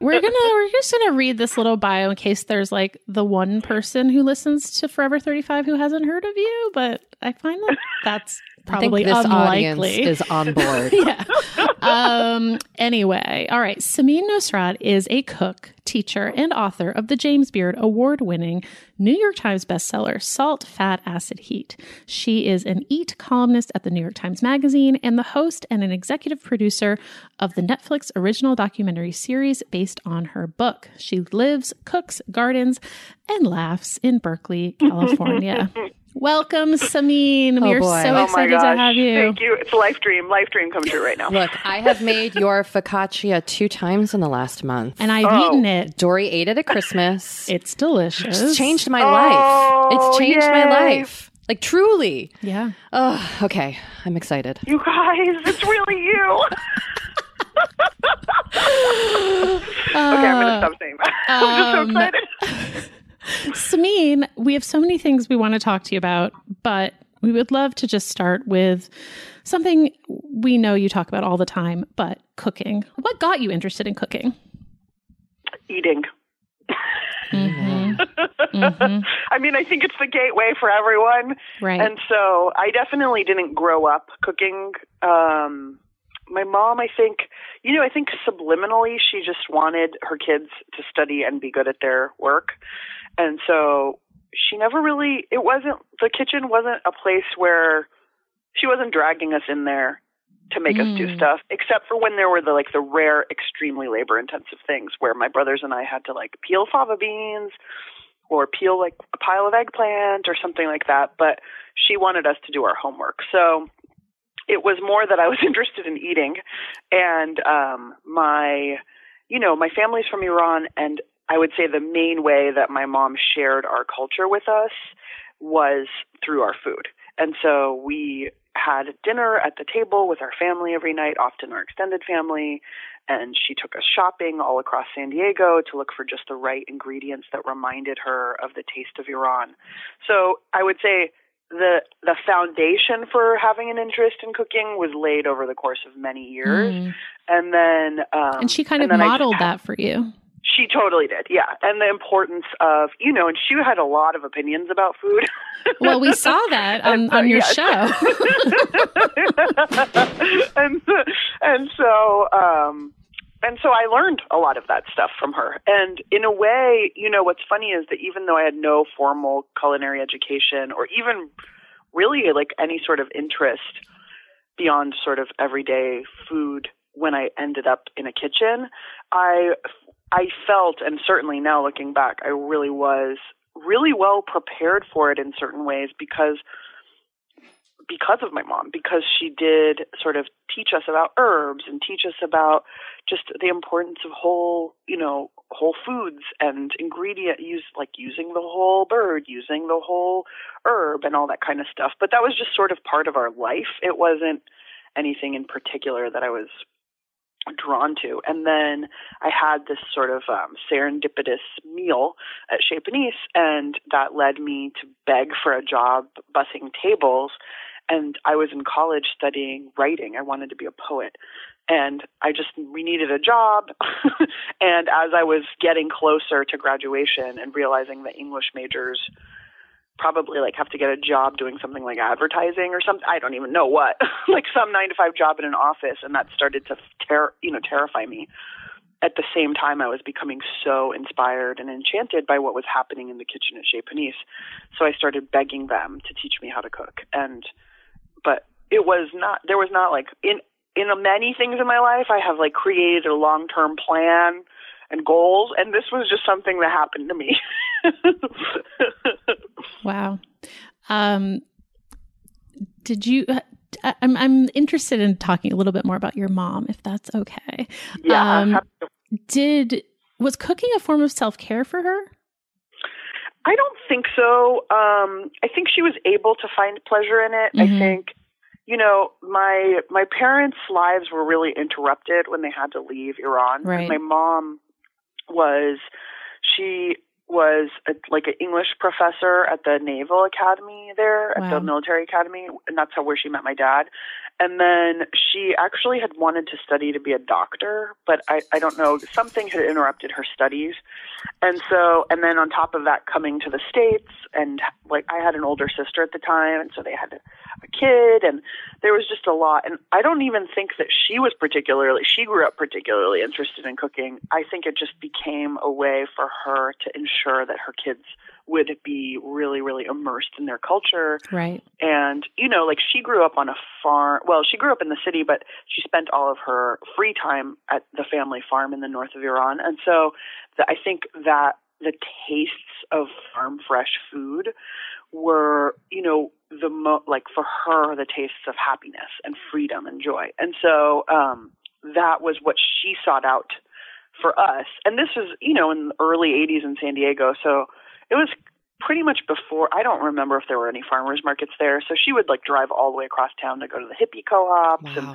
We're gonna we're just gonna read this little bio in case there's like the one person who listens to Forever 35 who hasn't heard of you, but I find that that's probably this unlikely. audience is on board. yeah. Um, anyway, all right. Samin Nosrat is a cook, teacher, and author of the James Beard award winning New York Times bestseller, Salt, Fat, Acid, Heat. She is an Eat columnist at the New York Times Magazine and the host and an executive producer of the Netflix original documentary series based on her book. She lives, cooks, gardens, and laughs in Berkeley, California. Welcome, Samin. We Oh, are boy. so Oh, Oh my excited gosh! to have you. Thank you. It's a life dream, life dream come true right now. Look, I have made your focaccia two times in the last month. And I've Oh. eaten it. Doree ate it at Christmas. It's delicious. It's changed my Oh, life. It's changed my life. Like truly. Yeah. Oh, okay. I'm excited. You guys, it's really you. okay, I'm gonna stop saying that. I'm um, just so excited. Samin, we have so many things we want to talk to you about, but we would love to just start with something we know you talk about all the time, but cooking. What got you interested in cooking? Eating. Mhm. Mhm. I mean, I think it's the gateway for everyone. Right. And so I definitely didn't grow up cooking. Um, my mom, I think, you know, I think subliminally she just wanted her kids to study and be good at their work. And so she never really, it wasn't, the kitchen wasn't a place where she wasn't dragging us in there to make us do Mm. stuff, except for when there were the like the rare, extremely labor intensive things where my brothers and I had to like peel fava beans or peel like a pile of eggplant or something like that. But she wanted us to do our homework. So it was more that I was interested in eating. And um, my, you know, my family's from Iran. And I would say the main way that my mom shared our culture with us was through our food. And so we had dinner at the table with our family every night, often our extended family, and she took us shopping all across San Diego to look for just the right ingredients that reminded her of the taste of Iran. So I would say the the foundation for having an interest in cooking was laid over the course of many years, Mm. and then um, And she kind of and then I modeled just- that for you. She totally did, yeah. And the importance of, you know, and she had a lot of opinions about food. Well, we saw that on, so- on your yes. show. and and so um and so I learned a lot of that stuff from her. And in a way, you know, what's funny is that even though I had no formal culinary education or even really like any sort of interest beyond sort of everyday food when I ended up in a kitchen, I I felt and certainly now looking back, I really was really well prepared for it in certain ways because because of my mom because she did sort of teach us about herbs and teach us about just the importance of whole you know whole foods and ingredient use like using the whole bird using the whole herb and all that kind of stuff. But that was just sort of part of our life. It wasn't anything in particular that i was drawn to and then i had this sort of um, serendipitous meal at chez panisse and that led me to beg for a job bussing tables and I was in college studying writing. I wanted to be a poet. And I just we needed a job. and as I was getting closer to graduation and realizing that English majors probably like have to get a job doing something like advertising or something I don't even know what. like some 9 to 5 job in an office and that started to ter- you know terrify me. At the same time I was becoming so inspired and enchanted by what was happening in the kitchen at Chez Panisse. So I started begging them to teach me how to cook and but it was not there was not like in in many things in my life I have like created a long term plan and goals and this was just something that happened to me. Wow. Um, did you? uh, I- I'm I'm interested in talking a little bit more about your mom, if that's okay. yeah. Um, Did was cooking a form of self care for her? I don't think so. Um, I think she was able to find pleasure in it. Mhm. I think, you know, my my parents' lives were really interrupted when they had to leave Iran. Right. My mom was she was a, like an English professor at the Naval Academy there at the military academy, and that's how where she met my dad. And then she actually had wanted to study to be a doctor, but I, I don't know, something had interrupted her studies. And so, and then on top of that, coming to the States, and like I had an older sister at the time, and so they had a, a kid, and there was just a lot. And I don't even think that she was particularly, she grew up particularly interested in cooking. I think it just became a way for her to ensure that her kids would be really, really immersed in their culture. Right. and you know like she grew up on a farm well she grew up in the city but she spent all of her free time at the family farm in the north of iran. And so the, i think that the tastes of farm fresh food were you know the mo like for her the tastes of happiness and freedom and joy. And so um that was what she sought out for us. And this was you know in the early 80s in san diego. So it was pretty much before I don't remember if there were any farmers markets there. So she would like drive all the way across town to go to the hippie co-ops and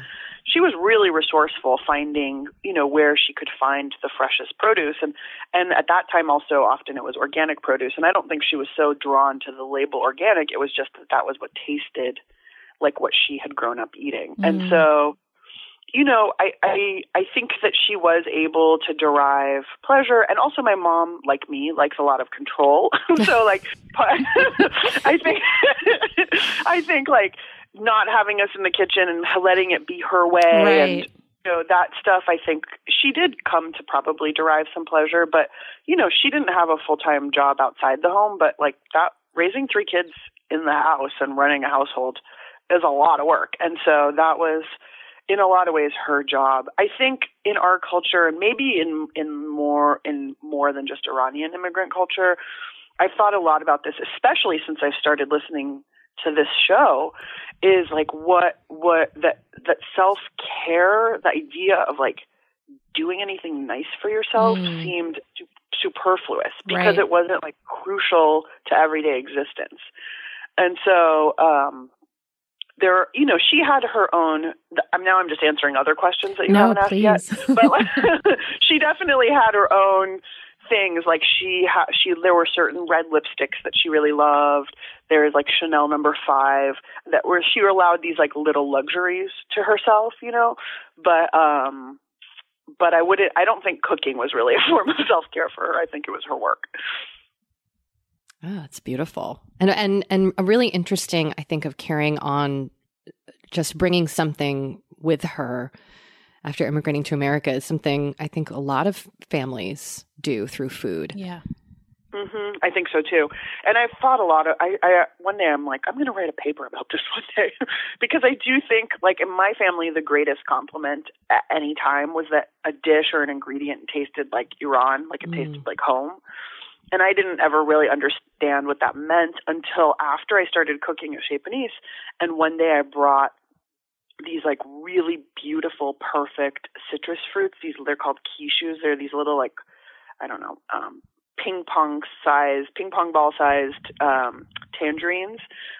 she was really resourceful finding, you know, where she could find the freshest produce and and at that time also often it was organic produce and I don't think she was so drawn to the label organic. It was just that that was what tasted like what she had grown up eating. And Mm. so you know, I, I I think that she was able to derive pleasure, and also my mom, like me, likes a lot of control. so, like, I think I think like not having us in the kitchen and letting it be her way, and Right. you know that stuff. I think she did come to probably derive some pleasure, but you know, she didn't have a full time job outside the home. But like that, raising three kids in the house and running a household is a lot of work, and so that was in a lot of ways her job. I think in our culture and maybe in in more in more than just Iranian immigrant culture, I've thought a lot about this, especially since I've started listening to this show, is like what what that that self care, the idea of like doing anything nice for yourself Mm. seemed su- superfluous because Right. it wasn't like crucial to everyday existence. And so um there, you know, she had her own. I'm now I'm just answering other questions that you No, haven't asked yet. But like, she definitely had her own things. Like she ha- she there were certain red lipsticks that she really loved. There's like Chanel number five that were she allowed these like little luxuries to herself, you know. But um, but I wouldn't. I don't think cooking was really a form of self care for her. I think it was her work. Oh, it's beautiful. And and and a really interesting, I think, of carrying on just bringing something with her after immigrating to America is something I think a lot of families do through food. Yeah. hmm I think so too. And I've thought a lot of. I, I one day I'm like, I'm going to write a paper about this one day because I do think, like in my family, the greatest compliment at any time was that a dish or an ingredient tasted like Iran, like it Mm. tasted like home. And I didn't ever really understand what that meant until after I started cooking at Chez Panisse. And one day I brought these like really beautiful, perfect citrus fruits. These they're called Kishus. They're these little like I don't know, um, ping pong sized, ping pong ball sized um, tangerines,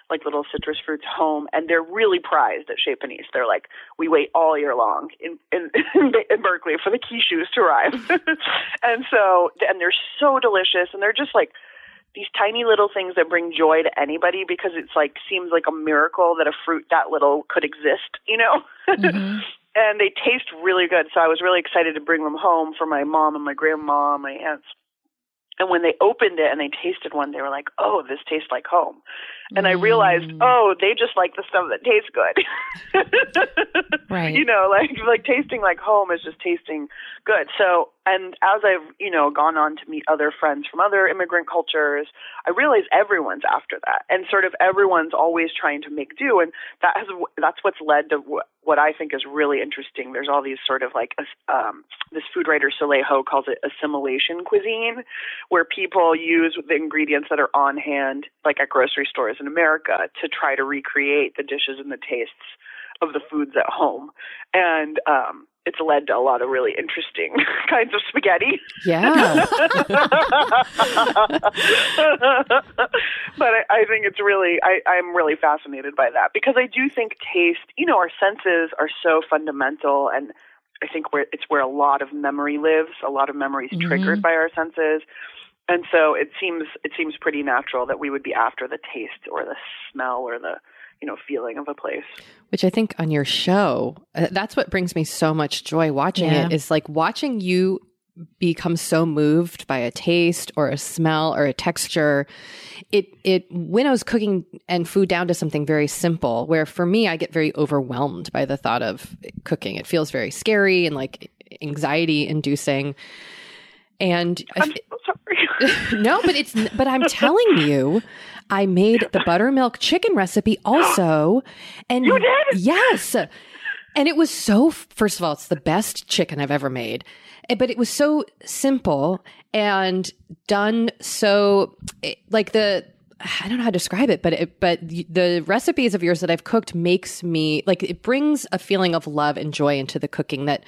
like little citrus fruits home, and they're really prized at Chez Panisse. They're like we wait all year long in in, in Berkeley for the Kishus to arrive, and so and they're so delicious, and they're just like these tiny little things that bring joy to anybody because it's like seems like a miracle that a fruit that little could exist, you know. Mhm. and they taste really good. So I was really excited to bring them home for my mom and my grandma, and my aunts. And when they opened it and they tasted one, they were like, "Oh, this tastes like home." And I realized, Mm. oh, they just like the stuff that tastes good. Right. You know, like like tasting like home is just tasting good. So, and as I've you know gone on to meet other friends from other immigrant cultures, I realize everyone's after that, and sort of everyone's always trying to make do, and that has that's what's led to what, what I think is really interesting. There's all these sort of like um, this food writer Soleil Ho calls it assimilation cuisine, where people use the ingredients that are on hand, like at grocery stores in America, to try to recreate the dishes and the tastes of the foods at home. And um, it's led to a lot of really interesting kinds of spaghetti. Yeah. but I, I think it's really, I, I'm really fascinated by that because I do think taste, you know, our senses are so fundamental and I think where it's where a lot of memory lives, a lot of memories Mhm. triggered by our senses. And so it seems it seems pretty natural that we would be after the taste or the smell or the you know feeling of a place. Which I think on your show, uh, that's what brings me so much joy watching Yeah. it is like watching you become so moved by a taste or a smell or a texture. It it winnows cooking and food down to something very simple. Where for me, I get very overwhelmed by the thought of cooking. It feels very scary and like anxiety inducing. And I'm so sorry. no, but it's but I'm telling you, I made the buttermilk chicken recipe also, and You did? yes, and it was so. First of all, it's the best chicken I've ever made, Eh, but it was so simple and done so eh, like the. I don't know how to describe it, but it, but the recipes of yours that I've cooked makes me like it brings a feeling of love and joy into the cooking that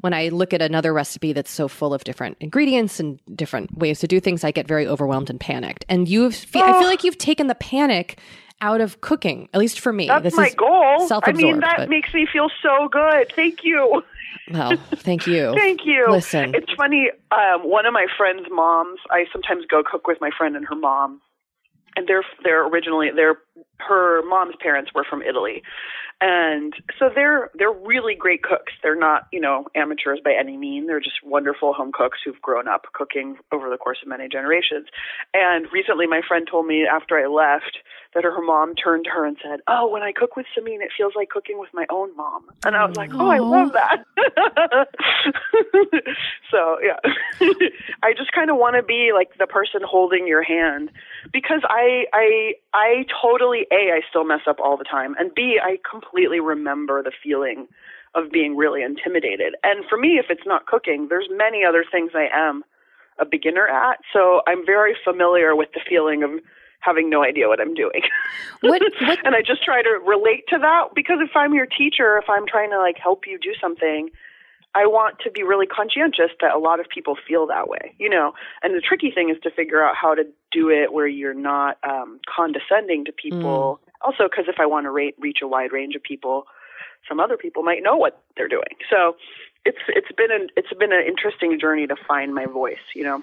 when I look at another recipe that's so full of different ingredients and different ways to do things, I get very overwhelmed and panicked. And you've, I feel like you've taken the panic out of cooking, at least for me. That's this my goal. I mean, that but- makes me feel so good. Thank you. well, thank you. Thank you. Listen. It's funny. Um, one of my friend's moms, I sometimes go cook with my friend and her mom. And they're they're originally they're her mom's parents were from Italy. And so they're they're really great cooks. They're not, you know, amateurs by any mean. They're just wonderful home cooks who've grown up cooking over the course of many generations. And recently my friend told me after I left that her mom turned to her and said, "Oh, when I cook with Samin, it feels like cooking with my own mom." And I was like, "Oh, I love that." so, yeah. I just kind of want to be like the person holding your hand because I I I totally A I still mess up all the time and B I completely remember the feeling of being really intimidated. And for me if it's not cooking, there's many other things I am a beginner at. So I'm very familiar with the feeling of having no idea what I'm doing. What- what- and I just try to relate to that because if I'm your teacher, if I'm trying to like help you do something, I want to be really conscientious that a lot of people feel that way, you know. And the tricky thing is to figure out how to do it where you're not um, condescending to people Also, because if I want to rate, reach a wide range of people, some other people might know what they're doing. So it's it's been an it's been an interesting journey to find my voice. You know,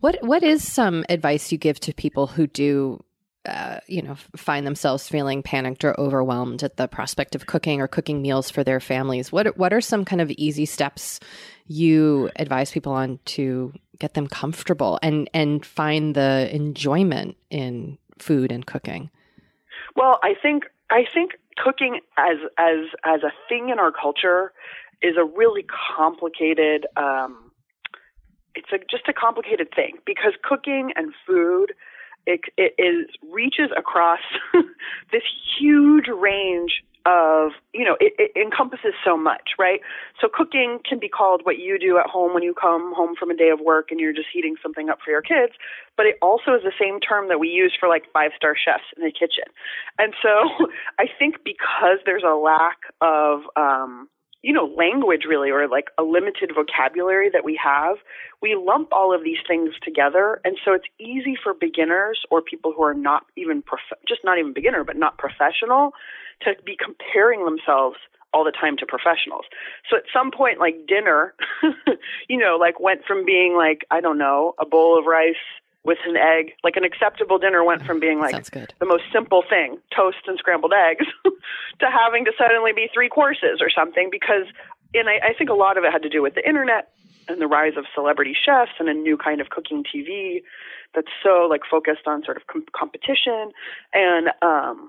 what what is some advice you give to people who do uh, you know, find themselves feeling panicked or overwhelmed at the prospect of cooking or cooking meals for their families. What what are some kind of easy steps you advise people on to get them comfortable and and find the enjoyment in food and cooking? Well, I think I think cooking as as as a thing in our culture is a really complicated. Um, it's a, just a complicated thing because cooking and food it, it is reaches across this huge range of you know it, it, encompasses so much right so cooking can be called what you do at home when you come home from a day of work and you're just heating something up for your kids but it also is the same term that we use for like five star chefs in the kitchen and so i think because there's a lack of um you know, language really, or like a limited vocabulary that we have, we lump all of these things together. And so it's easy for beginners or people who are not even, prof- just not even beginner, but not professional to be comparing themselves all the time to professionals. So at some point, like dinner, you know, like went from being like, I don't know, a bowl of rice with an egg. Like an acceptable dinner went from being like the most simple thing, toast and scrambled eggs, to having to suddenly be three courses or something because and I, I think a lot of it had to do with the internet and the rise of celebrity chefs and a new kind of cooking TV that's so like focused on sort of com- competition and um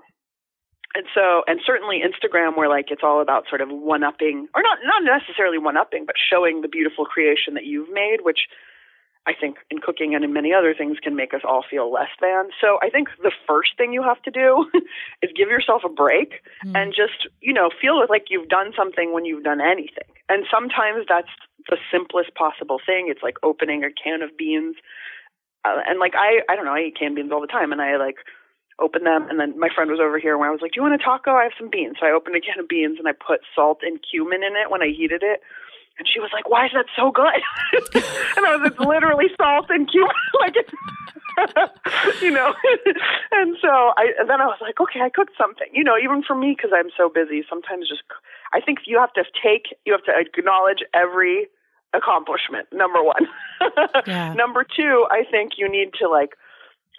and so and certainly Instagram where like it's all about sort of one upping or not not necessarily one upping but showing the beautiful creation that you've made which I think in cooking and in many other things can make us all feel less than. So I think the first thing you have to do is give yourself a break mm. and just, you know, feel like you've done something when you've done anything. And sometimes that's the simplest possible thing. It's like opening a can of beans. Uh, and like I I don't know, I eat canned beans all the time and I like open them and then my friend was over here when I was like, "Do you want a taco? I have some beans." So I opened a can of beans and I put salt and cumin in it when I heated it and she was like, "Why is that so good?" and I was, "It's literally salt and cumin, like it's, you know." and so I, and then I was like, "Okay, I cooked something." You know, even for me because I'm so busy, sometimes just I think you have to take, you have to acknowledge every accomplishment. Number one. yeah. Number two, I think you need to like.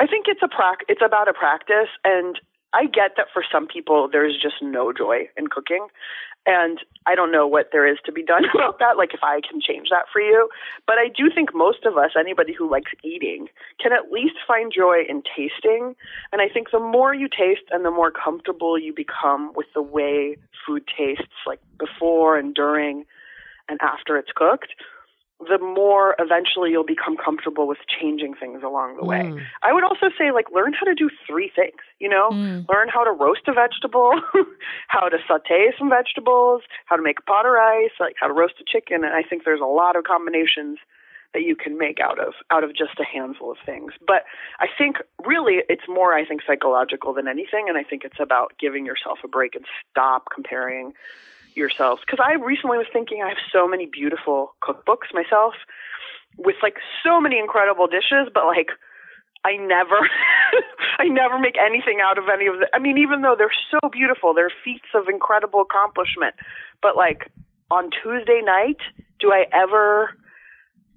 I think it's a prac. It's about a practice, and I get that for some people there's just no joy in cooking. And I don't know what there is to be done about that, like if I can change that for you. But I do think most of us, anybody who likes eating, can at least find joy in tasting. And I think the more you taste and the more comfortable you become with the way food tastes, like before and during and after it's cooked, the more eventually you'll become comfortable with changing things along the way. Mm. I would also say like learn how to do three things, you know? Mm. Learn how to roast a vegetable, how to saute some vegetables, how to make a pot of rice, like how to roast a chicken, and I think there's a lot of combinations that you can make out of out of just a handful of things. But I think really it's more I think psychological than anything and I think it's about giving yourself a break and stop comparing yourselves. Because I recently was thinking I have so many beautiful cookbooks myself with like so many incredible dishes, but like I never I never make anything out of any of the I mean even though they're so beautiful, they're feats of incredible accomplishment, but like on Tuesday night, do I ever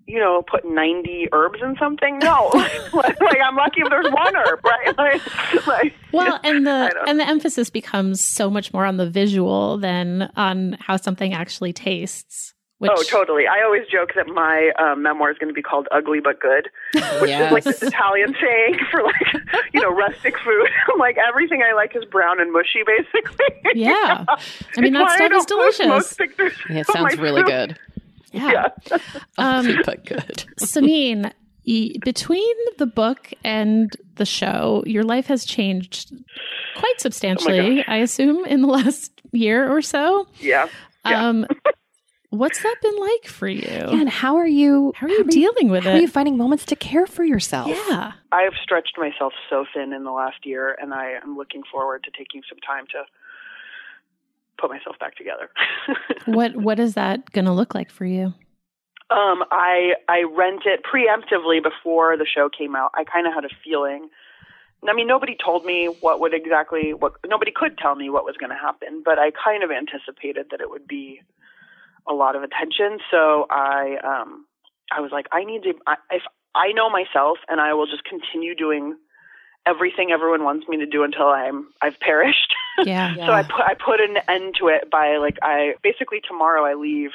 you know, put 90 herbs in something? No. like, like, I'm lucky if there's one herb, right? Like, like, well, and the and the emphasis becomes so much more on the visual than on how something actually tastes. Which... Oh, totally. I always joke that my um, memoir is going to be called "Ugly but Good," which yes. is like this Italian saying for like you know rustic food. like everything I like is brown and mushy, basically. Yeah, I mean that stuff is delicious. Yeah, it sounds really food. good. Yeah. yeah. um, but good. Samin, between the book and the show, your life has changed quite substantially, oh I assume, in the last year or so. Yeah. yeah. Um, what's that been like for you? Yeah, and how are you? How are you how dealing you, with how it? How are you finding moments to care for yourself? Yeah. I have stretched myself so thin in the last year, and I am looking forward to taking some time to put myself back together. what What is that going to look like for you? Um, I I rent it preemptively before the show came out. I kind of had a feeling I mean, nobody told me what would exactly what nobody could tell me what was going to happen, but I kind of anticipated that it would be a lot of attention. So I um I was like, I need to I, if I know myself, and I will just continue doing everything everyone wants me to do until I'm I've perished. Yeah. so I put I put an end to it by like I basically tomorrow I leave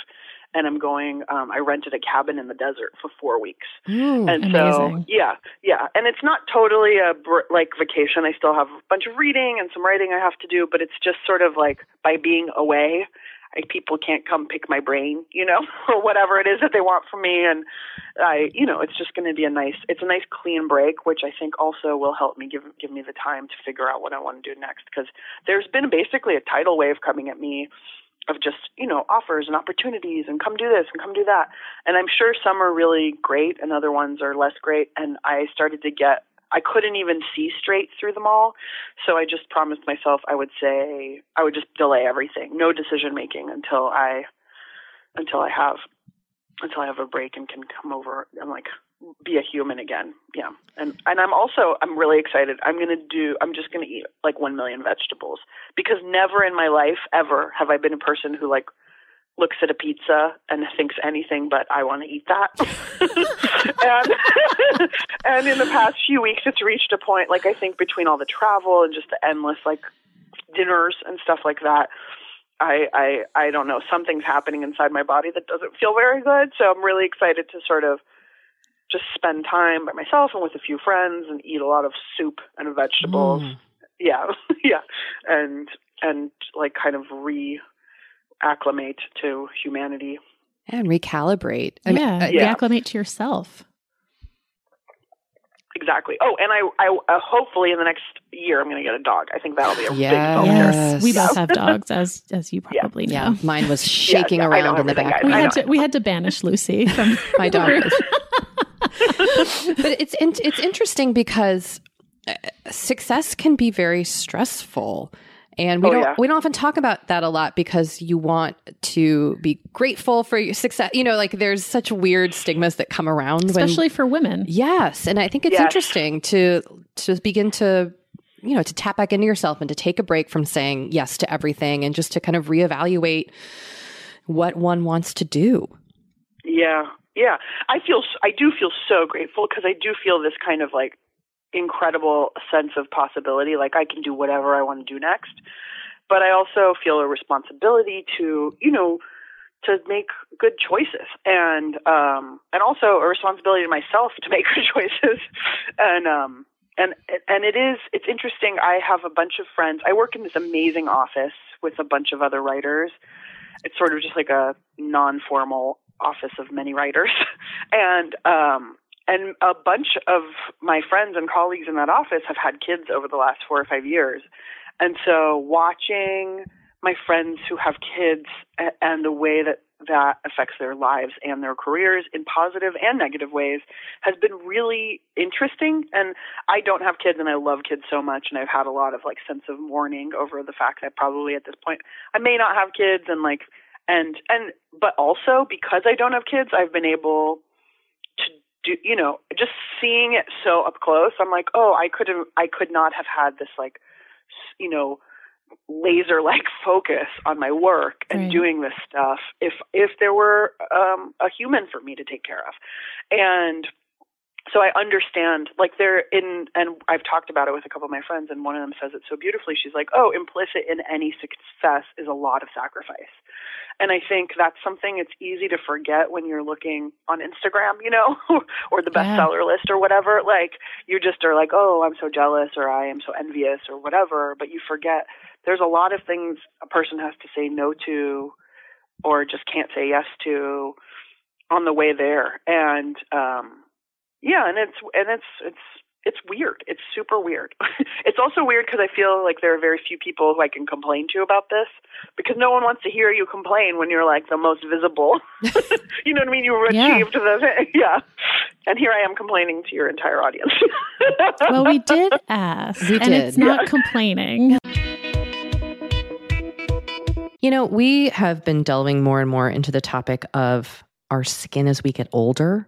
and I'm going. Um, I rented a cabin in the desert for four weeks, Ooh. and so yeah, yeah, and it's not totally a br- like vacation. I still have a bunch of reading and some writing I have to do, but it's just sort of like by being away, like people can't come pick my brain, you know, or whatever it is that they want from me, and I, you know, it's just going to be a nice, it's a nice clean break, which I think also will help me give give me the time to figure out what I want to do next. Because there's been basically a tidal wave coming at me of just you know offers and opportunities and come do this and come do that. And i'm sure some are really great and other ones are less great. And i started to get i couldn't even see straight through them all. So i just promised myself i would say i would just delay everything. No decision making until i until i have until i have a break and can come over and like be a human again. Yeah. And and i'm also i'm really excited. I'm going to do i'm just going to eat like 1 million vegetables because never in my life ever have i been a person who like looks at a pizza and thinks anything but i want to eat that and and in the past few weeks it's reached a point like i think between all the travel and just the endless like dinners and stuff like that I, I I don't know something's happening inside my body that doesn't feel very good. So I'm really excited to sort of just spend time by myself and with a few friends and eat a lot of soup and vegetables. Mm. Yeah, yeah, and and like kind of re acclimate to humanity. And recalibrate. I mean, yeah. uh, yeah. Reacclimate to yourself. Exactly. Oh, and I, I uh, hopefully in the next year I'm going to get a dog. I think that'll be a Yes. big bonus. Yes. We both have dogs, as as you Yeah. probably know. yeah, mine was shaking yeah, around in the everything, back. We had to we had to banish Lucy from My dog but it's in, it's interesting because uh, success can be very stressful. And we Oh, don't yeah. we don't often talk about that a lot because you want to be grateful for your success. You know, like there's such weird stigmas that come around when especially for women. Yes, and I think it's Yes. interesting to to begin to you know to tap back into yourself and to take a break from saying yes to everything and just to kind of reevaluate what one wants to do. Yeah, yeah. I feel I do feel so grateful because I do feel this kind of like incredible sense of possibility. Like I can do whatever I want to do next, but I also feel a responsibility to you know to make good choices and um and also a responsibility to myself to make good choices. And um and and it is it's interesting i have a bunch of friends i work in this amazing office with a bunch of other writers. It's sort of just like a non-formal office of many writers. And um and a bunch of my friends and colleagues in that office have had kids over the last 4 or 5 years. And so watching my friends who have kids and the way that that affects their lives and their careers in positive and negative ways has been really interesting. And I don't have kids and I love kids so much and I've had a lot of like sense of mourning over the fact that probably at this point I may not have kids and like and and but also because I don't have kids I've been able do you know just seeing it so up close I'm like oh I could have I could not have had this like s- you know laser like focus on my work and Right. doing this stuff if if there were um a human for me to take care of and so I understand like there in and I've talked about it with a couple of my friends and one of them says it so beautifully she's like oh implicit in any success is a lot of sacrifice and I think that's something it's easy to forget when you're looking on Instagram, you know, or the Yeah. bestseller list or whatever. Like you just are like, oh, I'm so jealous or I am so envious or whatever. But you forget there's a lot of things a person has to say no to or just can't say yes to on the way there. And um yeah, and it's and it's it's it's weird. It's super weird. it's also weird because I feel like there are very few people who I can complain to about this because no one wants to hear you complain when you're like the most visible. you know what I mean? You Yeah. achieved the yeah. And here I am complaining to your entire audience. Well, we did ask, We and it's did. not complaining. You know, we have been delving more and more into the topic of our skin as we get older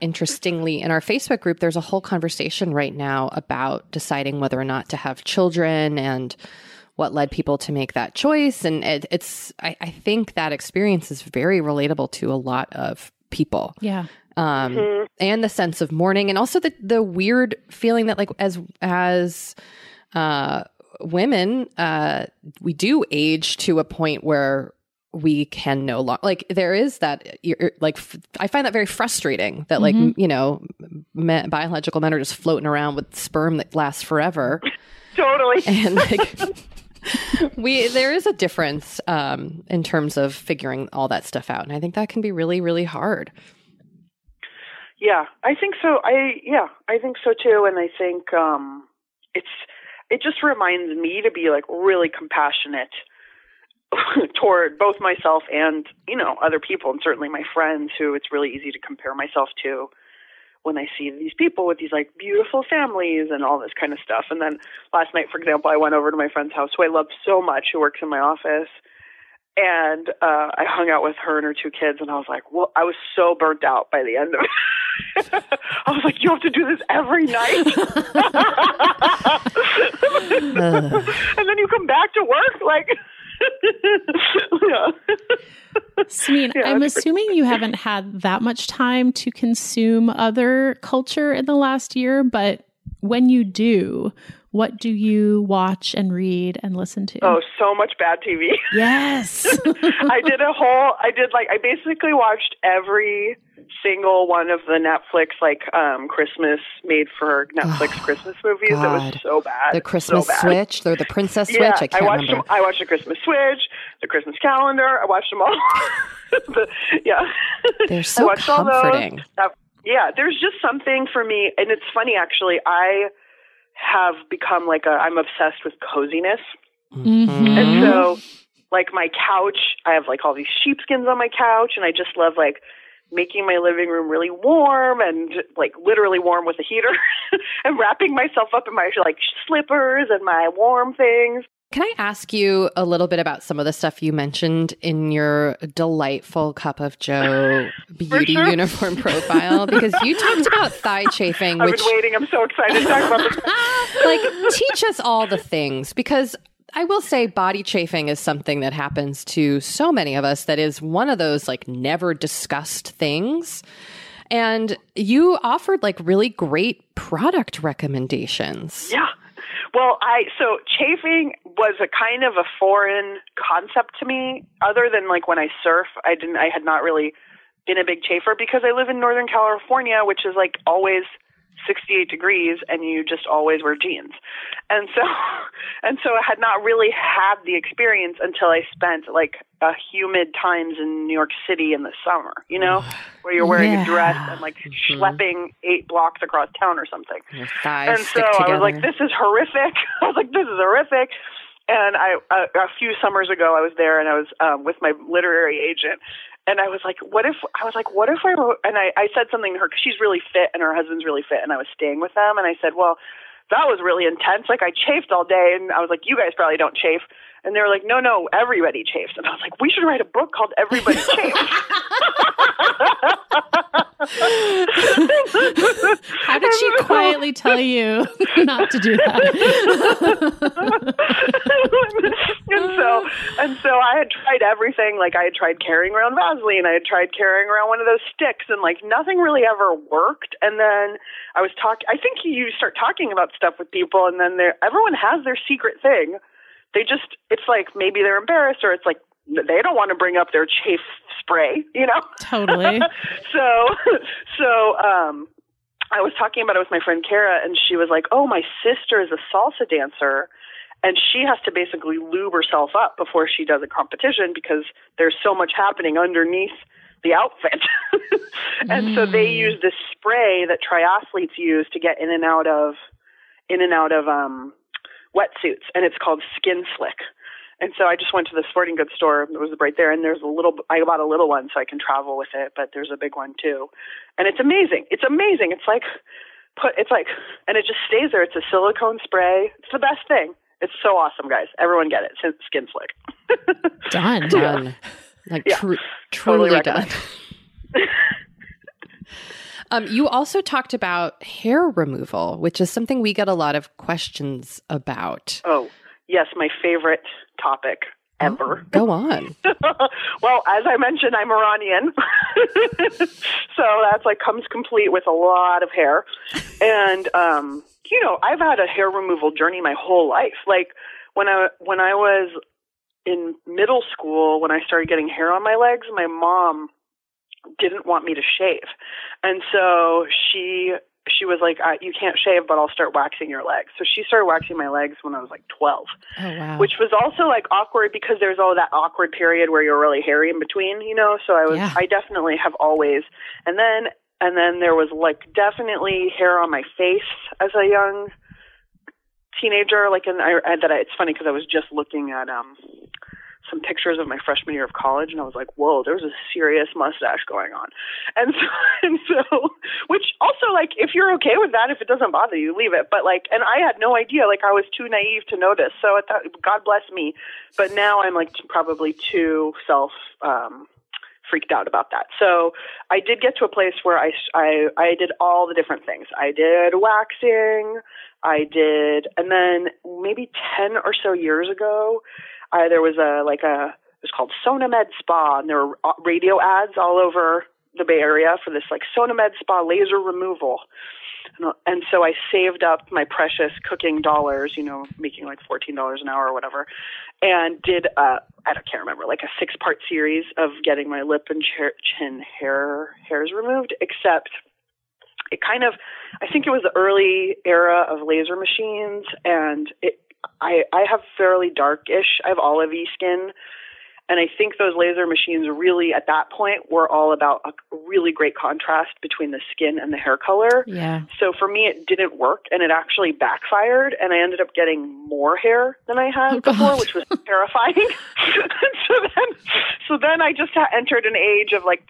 Interestingly, in our Facebook group, there's a whole conversation right now about deciding whether or not to have children and what led people to make that choice. And it, it's, I, I think that experience is very relatable to a lot of people. Yeah. Um, Mhm. and the sense of mourning and also the, the weird feeling that like as, as, uh, women, uh, we do age to a point where we can no longer like there is that you're like f- I find that very frustrating that like Mhm. m- you know men, biological men are just floating around with sperm that lasts forever Totally. and like we there is a difference um in terms of figuring all that stuff out and I think that can be really really hard Yeah, I think so. I yeah, I think so too. And I think um, it's it just reminds me to be like really compassionate toward both myself and you know other people, and certainly my friends who it's really easy to compare myself to when I see these people with these like beautiful families and all this kind of stuff. And then last night, for example, I went over to my friend's house who I love so much, who works in my office. And uh, I hung out with her and her two kids, and I was like, "Well, I was so burnt out by the end of it." I was like, "You have to do this every night," and then you come back to work like, yeah. Samin, Yeah, I'm assuming you haven't had that much time to consume other culture in the last year, but when you do, what do you watch and read and listen to? Oh, so much bad TV. yes. I did a whole. I did like. I basically watched every single one of the Netflix like um Christmas made for Netflix Oh, Christmas movies. It God. was so bad. the Christmas so bad. switch or the princess switch Yeah, I can't watched remember Them, I watched the Christmas Switch, the Christmas calendar. I watched them all. the, yeah, they're so watched all those. comforting yeah, there's just something for me, and it's funny actually. I have become like a. I'm obsessed with coziness, Mhm. and so like my couch, I have like all these sheepskins on my couch, and I just love like making my living room really warm and like literally warm with a heater and wrapping myself up in my like slippers and my warm things. Can I ask you a little bit about some of the stuff you mentioned in your delightful cup of Joe beauty sure. uniform profile? Because you talked about thigh chafing, I've which been waiting. I'm so excited to talk about this. like teach us all the things because I will say body chafing is something that happens to so many of us that is one of those like never discussed things. And you offered like really great product recommendations. Yeah. Well, I so chafing was a kind of a foreign concept to me. Other than like when I surf, I didn't. I had not really been a big chafer because I live in Northern California, which is like always 68 degrees and you just always wear jeans. And so and so I had not really had the experience until I spent like a humid times in New York City in the summer, you know, where you're wearing Yeah. a dress and like Mhm. schlepping eight blocks across town or something. Your thighs And so I was like, this is horrific. I was like, this is horrific. And I, a, a few summers ago, I was there and I was um, with my literary agent. And I was like, what if, I was like, what if I wrote, and I, I said something to her because she's really fit and her husband's really fit. And I was staying with them. And I said, well, that was really intense. Like I chafed all day. And I was like, you guys probably don't chafe. And they were like, no, no, everybody chafes. And I was like, we should write a book called Everybody Chafes. How did she quietly tell you not to do that? and so and so I had tried everything. Like I had tried carrying around Vaseline, I had tried carrying around one of those sticks, and like nothing really ever worked. And then I was talking. I think you start talking about stuff with people, and then there everyone has their secret thing. They just it's like maybe they're embarrassed, or it's like they don't want to bring up their chafe spray, you know. totally. so so um I was talking about it with my friend Kara and she was like, "Oh, my sister is a salsa dancer and she has to basically lube herself up before she does a competition because there's so much happening underneath the outfit." and so they Mm. use this spray that triathletes use to get in and out of in and out of um wetsuits and it's called Skin Slick. And so I just went to the sporting goods store that was right there, and there's a little. I bought a little one so I can travel with it, but there's a big one too, and it's amazing. It's amazing. It's like put. It's like, and it just stays there. It's a silicone spray. It's the best thing. It's so awesome, guys. Everyone get it. Skin Slick. Done. done. Like Yeah. tru- Totally truly done. Um, you also talked about hair removal, which is something we get a lot of questions about. Oh, yes, my favorite topic ever. Go on. well, as I mentioned, I'm Iranian, so that's like comes complete with a lot of hair, and um, you know, I've had a hair removal journey my whole life. Like when I when I was in middle school, when I started getting hair on my legs, my mom didn't want me to shave, and so she she was like, "You can't shave, but I'll start waxing your legs." So she started waxing my legs when I was like twelve Oh wow. which was also like awkward because there's all that awkward period where you're really hairy in between, you know. So I was, Yeah. I definitely have always, and then and then there was like definitely hair on my face as a young teenager. Like, and I, I that I, it's funny because I was just looking at um some pictures of my freshman year of college, and I was like, whoa, there's a serious mustache going on, and so and so, which also like if you're okay with that, if it doesn't bother you, leave it. But like, and I had no idea, like I was too naive to notice. So I thought, God bless me, but now I'm like probably too self. um freaked out about that. So I did get to a place where I, I, I did all the different things. I did waxing, I did, and then maybe 10 or so years ago, I, there was a, like a, it was called Sona MedSpa, and there were uh, radio ads all over the Bay Area for this like Sona MedSpa laser removal. And, and so I saved up my precious cooking dollars, you know, making like $14 an hour or whatever, and did, uh, I don't, can't remember, like a six part series of getting my lip and chin hair, hairs removed, except it kind of, I think it was the early era of laser machines and it, I, I have fairly darkish, I have olivey skin. And I think those laser machines really, at that point, were all about a really great contrast between the skin and the hair color. yeah. So for me, it didn't work, and it actually backfired, and I ended up getting more hair than I had Oh, before, God. which was terrifying. so then, so then I just entered an age of like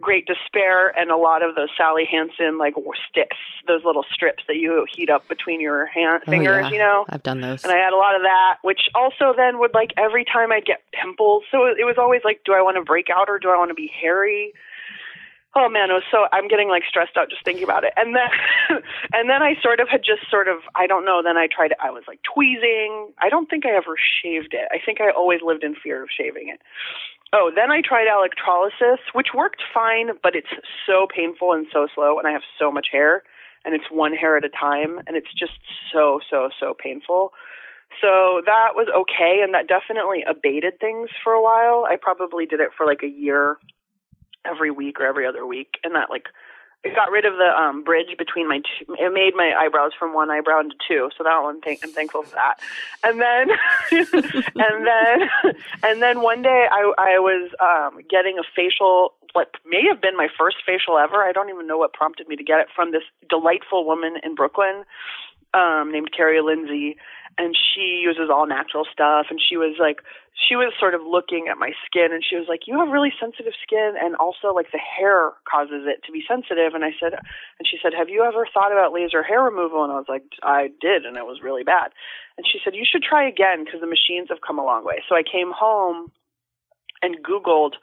great despair, and a lot of those Sally Hansen like sticks, those little strips that you heat up between your hand Oh, fingers, yeah. you know. I've done those. And I had a lot of that, which also then would like every time I'd get pimples. So it was always like, do I want to break out or do I want to be hairy? oh man, it was so I'm getting like stressed out just thinking about it. And then and then I sort of had just sort of I don't know, then I tried I was like tweezing. I don't think I ever shaved it. I think I always lived in fear of shaving it. Oh, then I tried electrolysis, which worked fine, but it's so painful and so slow and I have so much hair and it's one hair at a time and it's just so so so painful. So that was okay and that definitely abated things for a while. I probably did it for like a year every week or every other week, and that like it got rid of the um bridge between my two, it made my eyebrows from one eyebrow into two. So that one thing i'm thankful for that. And then and then and then one day i i was um getting a facial what may have been my first facial ever. I don't even know what prompted me to get it from this delightful woman in brooklyn um named carrie lindsay and she uses all natural stuff and she was like she was sort of looking at my skin and she was like you have really sensitive skin and also like the hair causes it to be sensitive. And i said and she said have you ever thought about laser hair removal? And i was like i did and it was really bad. And she said you should try again because the machines have come a long way. So i came home and googled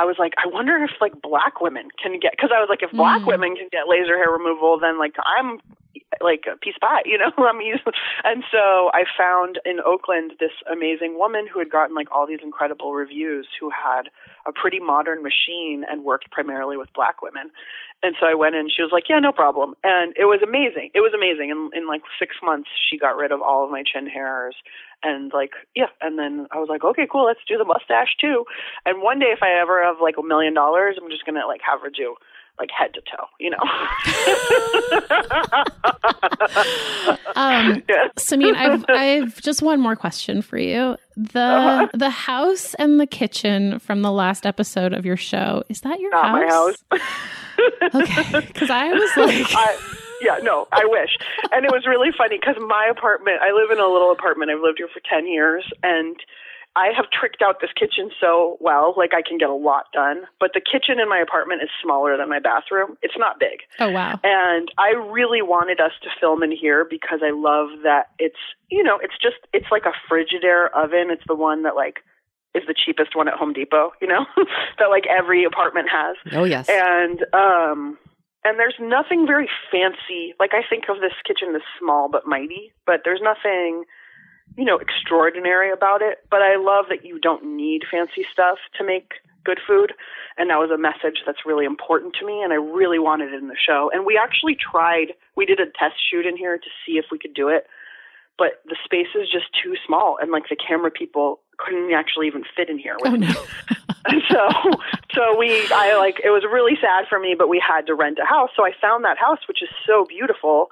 I was like, I wonder if like black women can get because I was like, if black Mm. women can get laser hair removal, then like I'm like a piece of pie, you know. I'm used, and so I found in Oakland this amazing woman who had gotten like all these incredible reviews, who had a pretty modern machine and worked primarily with black women. And so I went in. She was like, "Yeah, no problem," and it was amazing. It was amazing. And in like six months, she got rid of all of my chin hairs, and like yeah. And then I was like, "Okay, cool. Let's do the mustache too." And one day, if I ever have like a million dollars, I'm just gonna like have her do like head to toe, you know. Um, Yeah. Samin, I've I've just one more question for you. The Uh-huh. the house and the kitchen from the last episode of your show is that your Not my house? house. Okay, because I was like, I, yeah, no, I wish. And it was really funny because my apartment, I live in a little apartment. I've lived here for 10 years and I have tricked out this kitchen so well. Like I can get a lot done. But the kitchen in my apartment is smaller than my bathroom. It's not big. oh wow, And I really wanted us to film in here because I love that it's, you know, it's just, it's like a Frigidaire oven. It's the one that like is the cheapest one at Home Depot, you know, that like every apartment has Oh, yes. and um and there's nothing very fancy like i think of this kitchen as small but mighty but there's nothing you know extraordinary about it but i love that you don't need fancy stuff to make good food and that was a message that's really important to me and i really wanted it in the show. And we actually tried we did a test shoot in here to see if we could do it but the space is just too small and like the camera people couldn't actually even fit in here with oh no, so so we i like it was really sad for me but we had to rent a house so i found that house which is so beautiful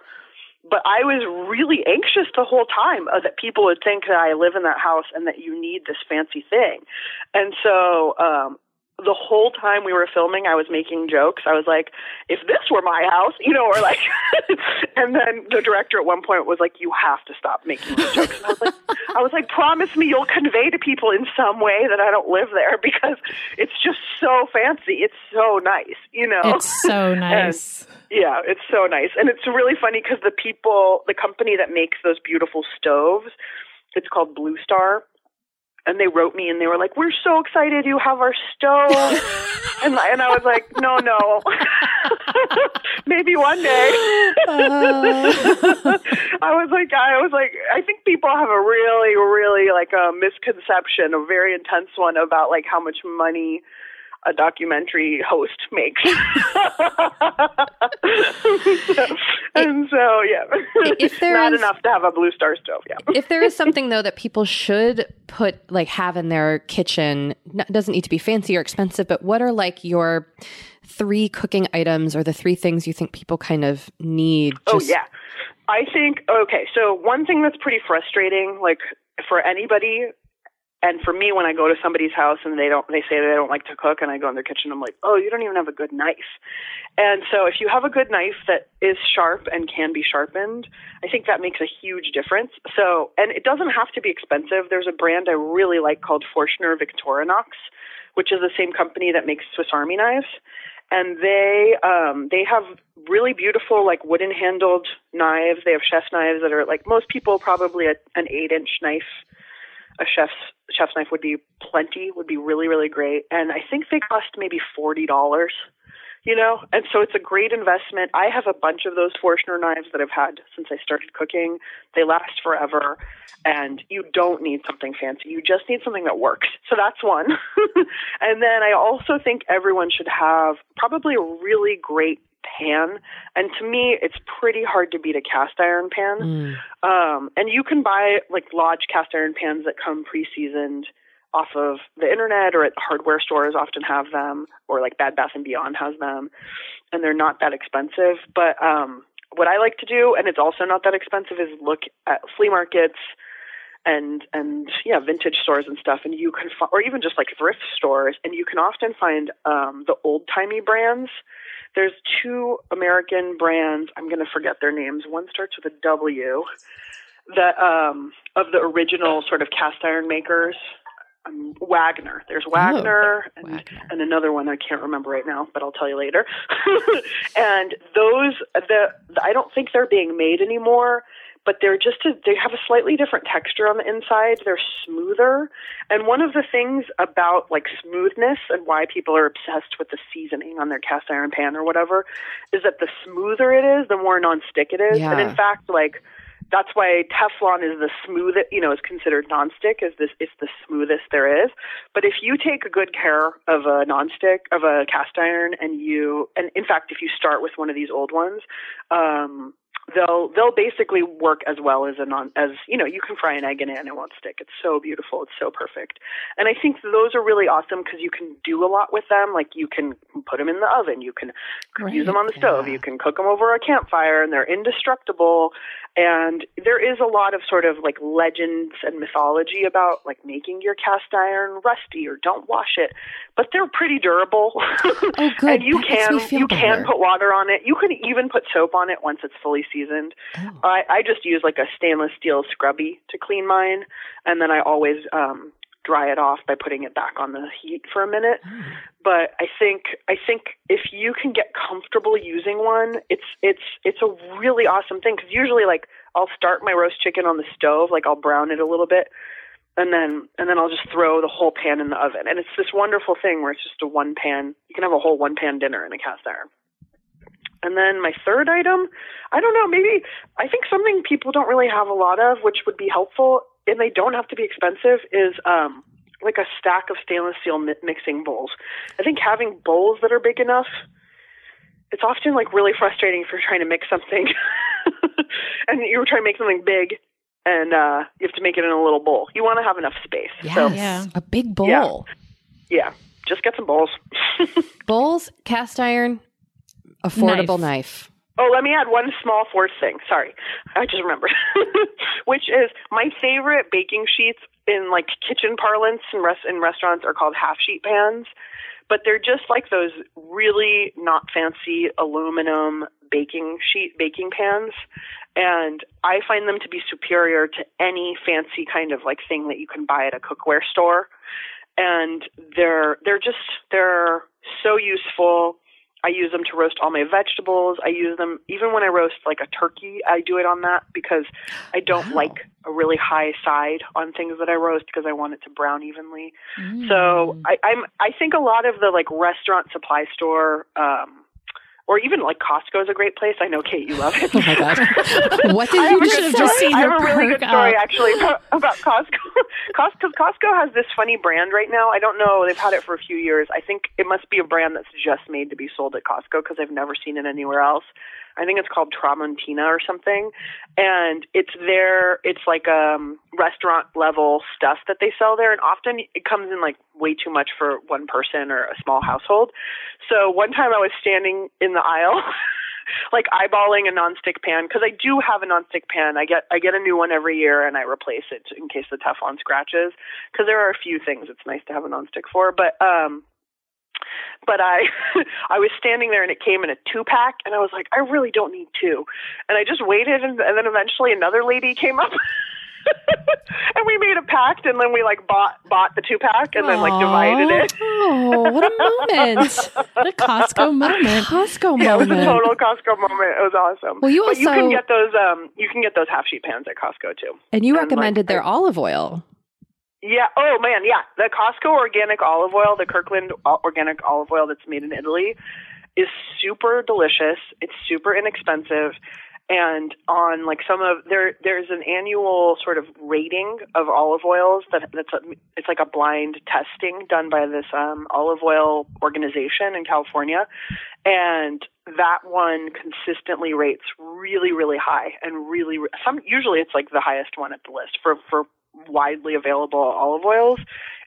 but i was really anxious the whole time uh, that people would think that i live in that house and that you need this fancy thing. And so um the whole time we were filming, I was making jokes. I was like, if this were my house, you know, or like, and then the director at one point was like, you have to stop making these jokes. And I was like, I was like, promise me you'll convey to people in some way that I don't live there because it's just so fancy. It's so nice, you know? it's so nice. Yeah, it's so nice. And it's really funny because the people, the company that makes those beautiful stoves, it's called Blue Star. And they wrote me and they were like, We're so excited you have our stove. and, and I was like, No, no. Maybe one day. Oh. I was like, I was like, I think people have a really, really like a misconception, a very intense one about like how much money a documentary host makes. and so, yeah, If there not is- enough to have a blue star stove. Yeah. if there is something though that people should put like have in their kitchen doesn't need to be fancy or expensive but what are like your three cooking items or the three things you think people kind of need Oh yeah. I think okay, so one thing that's pretty frustrating like for anybody and for me when I go to somebody's house and they don't they say they don't like to cook and I go in their kitchen I'm like, "Oh, you don't even have a good knife." And so if you have a good knife that is sharp and can be sharpened, I think that makes a huge difference. So, and it doesn't have to be expensive. There's a brand I really like called Forschner Victorinox, which is the same company that makes Swiss Army knives and they um they have really beautiful like wooden handled knives they have chef knives that are like most people probably a, an eight inch knife a chef's chef's knife would be plenty would be really really great. And i think they cost maybe forty dollars you know? And so it's a great investment. I have a bunch of those Forschner knives that i've had since i started cooking. They last forever. And you don't need something fancy. You just need something that works. So that's one. And then i also think everyone should have probably a really great pan. And to me it's pretty hard to beat a cast iron pan. Mm. um, and you can buy like lodge cast iron pans that come pre-seasoned off of the internet or at hardware stores often have them or like Bed Bath and Beyond has them and they're not that expensive. But um what I like to do and it's also not that expensive is look at flea markets and and yeah vintage stores and stuff and you can fi- or even just like thrift stores and you can often find um the old timey brands there's two American brands I'm going to forget their names one starts with a W that um of the original sort of cast iron makers um, Wagner. There's Wagner, and, Wagner. and another one I can't remember right now, but I'll tell you later. and those, the, I don't think they're being made anymore, but they're just a, they have a slightly different texture on the inside. They're smoother, and one of the things about like smoothness and why people are obsessed with the seasoning on their cast iron pan or whatever is that the smoother it is, the more nonstick it is. And in fact, like that's why Teflon is the smoothest, you know, is considered nonstick. Is this? It's the smoothest there is. But if you take good care of a nonstick, of a cast iron, and you, and in fact, if you start with one of these old ones, um, they'll they'll basically work as well as a non as you know you can fry an egg in it and it won't stick. It's so beautiful. It's so perfect. And I think those are really awesome because you can do a lot with them. Like you can put them in the oven, you can use them on the stove, yeah. you can cook them over a campfire, and they're indestructible. And there is a lot of sort of like legends and mythology about like making your cast iron rusty or don't wash it, but they're pretty durable. Oh, good. and you That can you can put water on it. You can even put soap on it once it's fully seasoned. Oh. I, I just use like a stainless steel scrubby to clean mine, and then I always um, dry it off by putting it back on the heat for a minute. But I think I think if you can get comfortable using one, it's it's it's a really awesome thing because usually like I'll start my roast chicken on the stove, like I'll brown it a little bit, and then and then I'll just throw the whole pan in the oven, and it's this wonderful thing where it's just a one pan. You can have a whole one pan dinner in a cast iron. And then my third item, I don't know, maybe I think something people don't really have a lot of, which would be helpful, and they don't have to be expensive, is um, like a stack of stainless steel mi- mixing bowls. I think having bowls that are big enough, it's often like really frustrating if you're trying to mix something, and you're trying to make something big, and uh, you have to make it in a little bowl. You want to have enough space. Yes. So Yeah. A big bowl. Yeah. yeah, just get some bowls. Bowls, cast iron, affordable Knife. knife. Oh, let me add one small fourth thing. Sorry, I just remembered, which is my favorite baking sheets in like kitchen parlance and rest in restaurants are called half sheet pans, but they're just like those really not fancy aluminum baking sheet baking pans, and I find them to be superior to any fancy kind of like thing that you can buy at a cookware store, and they're they're just they're so useful. I use them to roast all my vegetables. I use them even when I roast like a turkey. I do it on that because I don't Wow. like a really high side on things that I roast because I want it to brown evenly. Mm. So I, I'm I think a lot of the like restaurant supply store, um, or even like Costco is a great place. I know Kate, you love it. Oh my God. what did I you have a just good just story. seen I have a really good perk story up. actually about, about Costco. Costco. Costco has this funny brand right now. I don't know. They've had it for a few years. I think it must be a brand that's just made to be sold at Costco because I've never seen it anywhere else. I think it's called Tramontina or something, and it's their it's like um restaurant level stuff that they sell there, and often it comes in like way too much for one person or a small household. So one time I was standing in the aisle. like eyeballing a nonstick pan because I do have a nonstick pan. I get I get a new one every year and I replace it in case the Teflon scratches because there are a few things it's nice to have a nonstick for. But um, but I I was standing there and it came in a two pack and I was like I really don't need two, and I just waited and, and then eventually another lady came up. and we made a pact, and then we like bought bought the two pack, and then like divided it. Oh, what a moment. What a Costco moment. Costco Yeah, it was a total Costco moment. It was awesome. Well, you but you can get those. Um, you can get those half sheet pans at Costco too. and you and, like, recommended their I- olive oil. Yeah. Oh man. Yeah. The Costco organic olive oil, the Kirkland o- organic olive oil that's made in Italy, is super delicious. It's super inexpensive. And on like some of there, there's an annual sort of rating of olive oils that that's a, it's like a blind testing done by this um, olive oil organization in California, and that one consistently rates really really high and really some usually it's like the highest one at the list for for widely available olive oils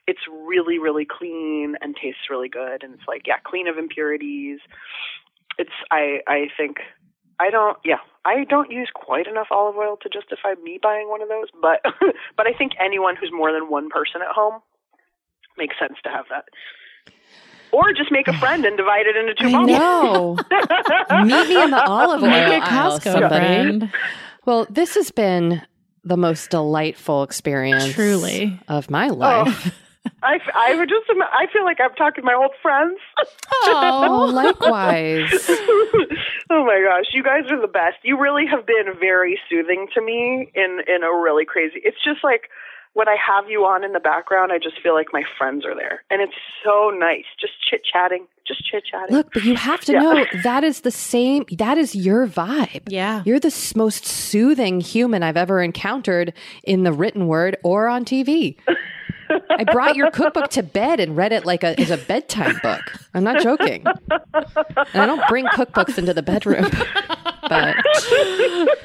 it's really really clean and tastes really good and it's like yeah clean of impurities it's i i think i don't yeah i don't use quite enough olive oil to justify me buying one of those but but i think anyone who's more than one person at home makes sense to have that or just make a friend and divide it into two I bottles. know. Meet me in the olive oil Make a aisle, Costco somebody. friend. Well, this has been the most delightful experience Truly. of my life. Oh, I, I would just I feel like I'm talking to my old friends. Oh, likewise. oh my gosh, you guys are the best. You really have been very soothing to me in in a really crazy. It's just like when I have you on in the background, I just feel like my friends are there, and it's so nice, just chit chatting, just chit chatting. Look, but you have to Yeah. know that is the same. That is your vibe. Yeah. You're the most soothing human I've ever encountered in the written word or on TV. I brought your cookbook to bed and read it like a as a bedtime book. I'm not joking. And I don't bring cookbooks into the bedroom. But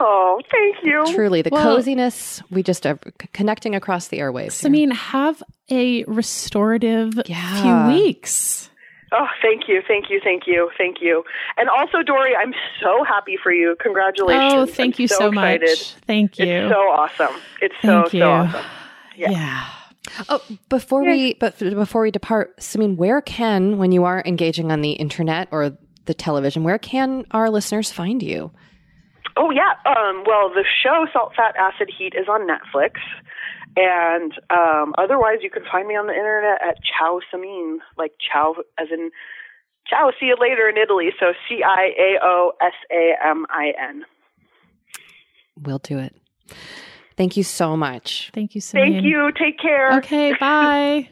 oh, thank you. truly, the Well- coziness, we just are connecting across the airwaves. I mean, have a restorative Yeah. few weeks. Oh, thank you, thank you, thank you, thank you. And also, Doree, I'm so happy for you. Congratulations. Oh, thank I'm you so, excited. much. Thank you. It's so awesome. It's so Thank you. so awesome. Yeah. yeah. Oh, before we but before we depart, Samin, where can when you are engaging on the internet or the television, where can our listeners find you? Oh yeah. Um, well, the show Salt, Fat, Acid, Heat is on Netflix, and um, otherwise you can find me on the internet at Ciao Samin, like Ciao as in Ciao. See you later in Italy. So C I A O S A M I N. We'll do it. Thank you so much. Thank you so Thank you. Take care. Okay, bye.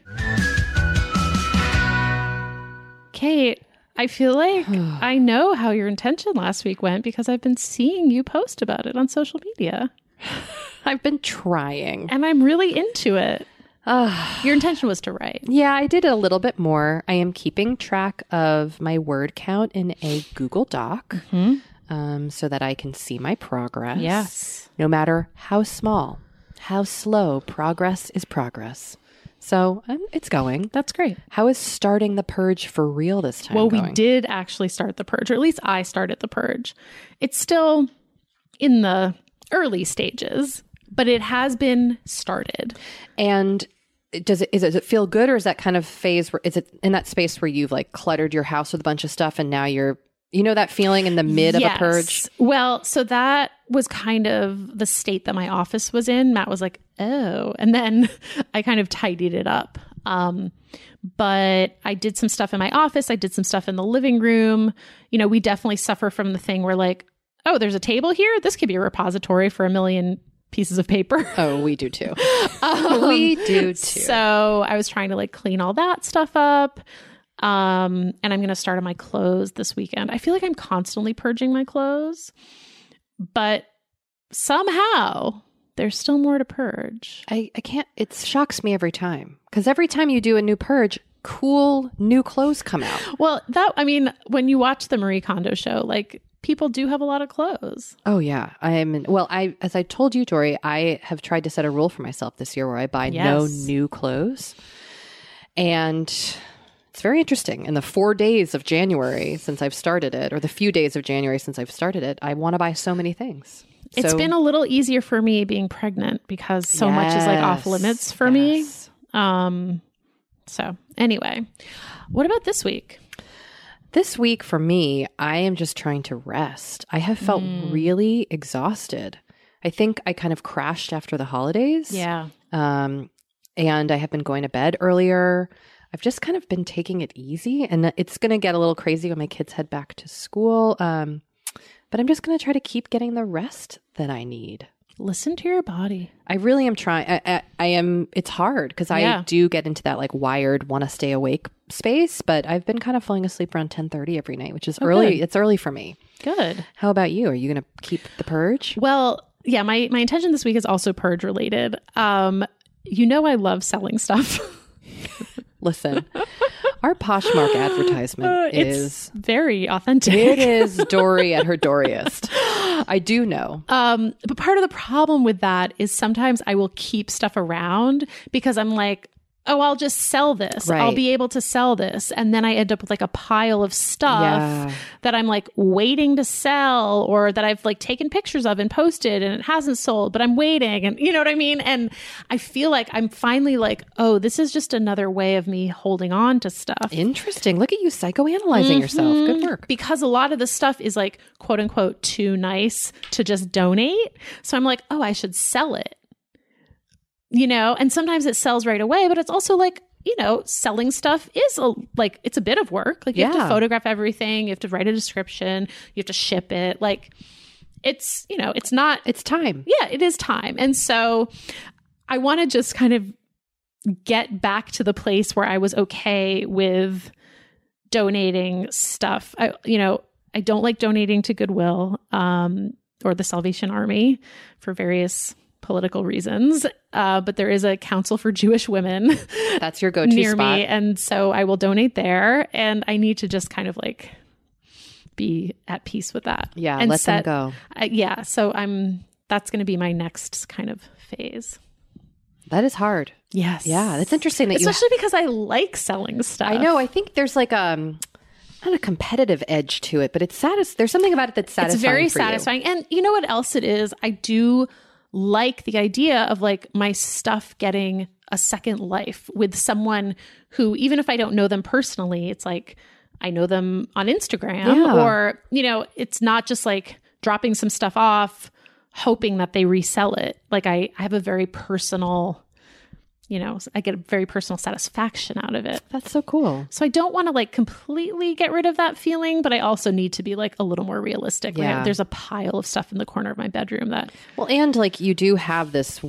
Kate, I feel like I know how your intention last week went because I've been seeing you post about it on social media. I've been trying. And I'm really into it. Your intention was to write. Yeah, I did a little bit more. I am keeping track of my word count in a Google Doc mm-hmm. Um, so that I can see my progress. Yes. No matter how small, how slow, progress is progress. So um, it's going. That's great. How is starting the purge for real this time? Well, we going? did actually start the purge, or at least I started the purge. It's still in the early stages, but it has been started. And does it, is it, does it feel good or is that kind of phase where is it in that space where you've like cluttered your house with a bunch of stuff and now you're you know that feeling in the mid of a purge? Well, so that was kind of the state that my office was in. Matt was like, "Oh," and then I kind of tidied it up. Um, but I did some stuff in my office. I did some stuff in the living room. You know, we definitely suffer from the thing where like, oh, there's a table here. This could be a repository for a million pieces of paper. Oh, we do too. we do too. So I was trying to like clean all that stuff up. Um, and I'm going to start on my clothes this weekend. I feel like I'm constantly purging my clothes, but somehow there's still more to purge. I, I can't it shocks me every time because every time you do a new purge, cool new clothes come out. Well, that, I mean, when you watch the Marie Kondo show, like people do have a lot of clothes. Oh yeah, I am. Well, I as I told you, Doree, I have tried to set a rule for myself this year where I buy no new clothes, and it's very interesting. In the four days of January since I've started it, or the few days of January since I've started it, I want to buy so many things. It's So- been a little easier for me being pregnant because so much is like off limits for yes. me. Um, so anyway, what about this week? This week for me, I am just trying to rest. I have felt Mm. really exhausted. I think I kind of crashed after the holidays. Yeah. Um, and I have been going to bed earlier. I've just kind of been taking it easy, and it's going to get a little crazy when my kids head back to school. Um, but I'm just going to try to keep getting the rest that I need. Listen to your body. I really am trying. I, I, I am. It's hard because I Yeah. do get into that like wired, want to stay awake space. But I've been kind of falling asleep around ten thirty every night, which is Oh, early. good. It's early for me. Good. How about you? Are you going to keep the purge? Well, yeah, my my intention this week is also purge related. Um, you know I love selling stuff. Listen, our Poshmark advertisement Uh, is very authentic. it is Doree at her Doriest. I do know. Um, but part of the problem with that is sometimes I will keep stuff around because I'm like, oh, I'll just sell this. I'll be able to sell this. And then I end up with like a pile of stuff Yeah. that I'm like waiting to sell or that I've like taken pictures of and posted and it hasn't sold, but I'm waiting. And you know what I mean? And I feel like I'm finally like, oh, this is just another way of me holding on to stuff. Interesting. Look at you psychoanalyzing yourself. Good Mhm. work. Because a lot of the stuff is like quote unquote too nice to just donate. So I'm like, oh, I should sell it. You know, and sometimes it sells right away, but it's also like, you know, selling stuff is a, like it's a bit of work. Like you have to photograph everything, you have to write a description, you have to ship it. Like it's, you know, it's not It's time. yeah, it is time. And so I want to just kind of get back to the place where I was okay with donating stuff. I, you know, I don't like donating to Goodwill um, or the Salvation Army for various political reasons. Uh, but there is a Council for Jewish Women That's your go-to near spot. me, and so I will donate there. And I need to just kind of like be at peace with that. Yeah, and let them go. I, yeah, so I'm that's going to be my next kind of phase. That is hard. Yes. Yeah, that's interesting that you Especially because I like selling stuff. I know. I think there's like um not a competitive edge to it, but it's satis- there's something about it that's satisfying. It's very for you. satisfying. And you know what else it is? I do like the idea of like my stuff getting a second life with someone who even if I don't know them personally, it's like I know them on Instagram Yeah. or you know, it's not just like dropping some stuff off hoping that they resell it. Like I, I have a very personal you know, I get a very personal satisfaction out of it. That's so cool. So I don't want to like completely get rid of that feeling, but I also need to be like a little more realistic. Yeah. there's a pile of stuff in the corner of my bedroom that Well, and like you do have this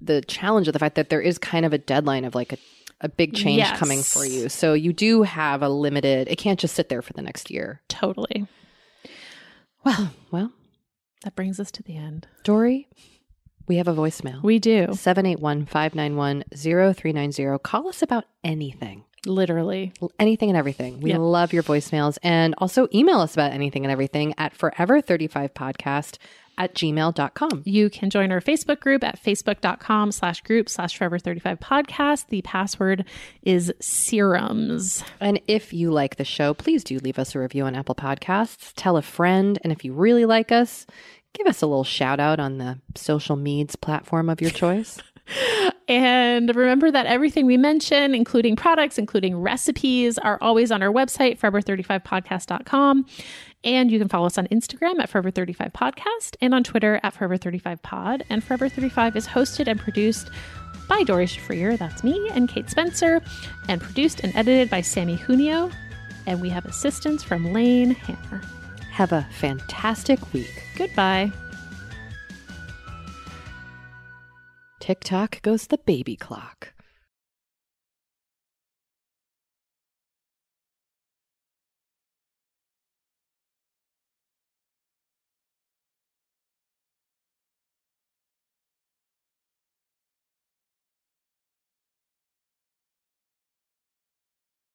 the challenge of the fact that there is kind of a deadline of like a a big change Yes. coming for you. So you do have a limited it can't just sit there for the next year. totally. Well, well, That brings us to the end. Doree, we have a voicemail. We do 781-591-0390. Call us about anything. literally. anything and everything. We Yep. love your voicemails and also email us about anything and everything at forever35podcast at gmail.com. You can join our Facebook group at facebook.com slash group slash forever 35 podcast. The password is serums. And if you like the show, please do leave us a review on Apple Podcasts. Tell a friend. And if you really like us, give us a little shout out on the social meds platform of your choice. And remember that everything we mention, including products, including recipes, are always on our website, forever35podcast.com. And you can follow us on Instagram at Forever35Podcast and on Twitter at Forever35Pod. And Forever 35 is hosted and produced by Doree Shafrir, that's me, and Kate Spencer, and produced and edited by Sammy Junio. And we have assistance from Lane Hammer. Have a fantastic week. Goodbye. Tick tock goes the baby clock.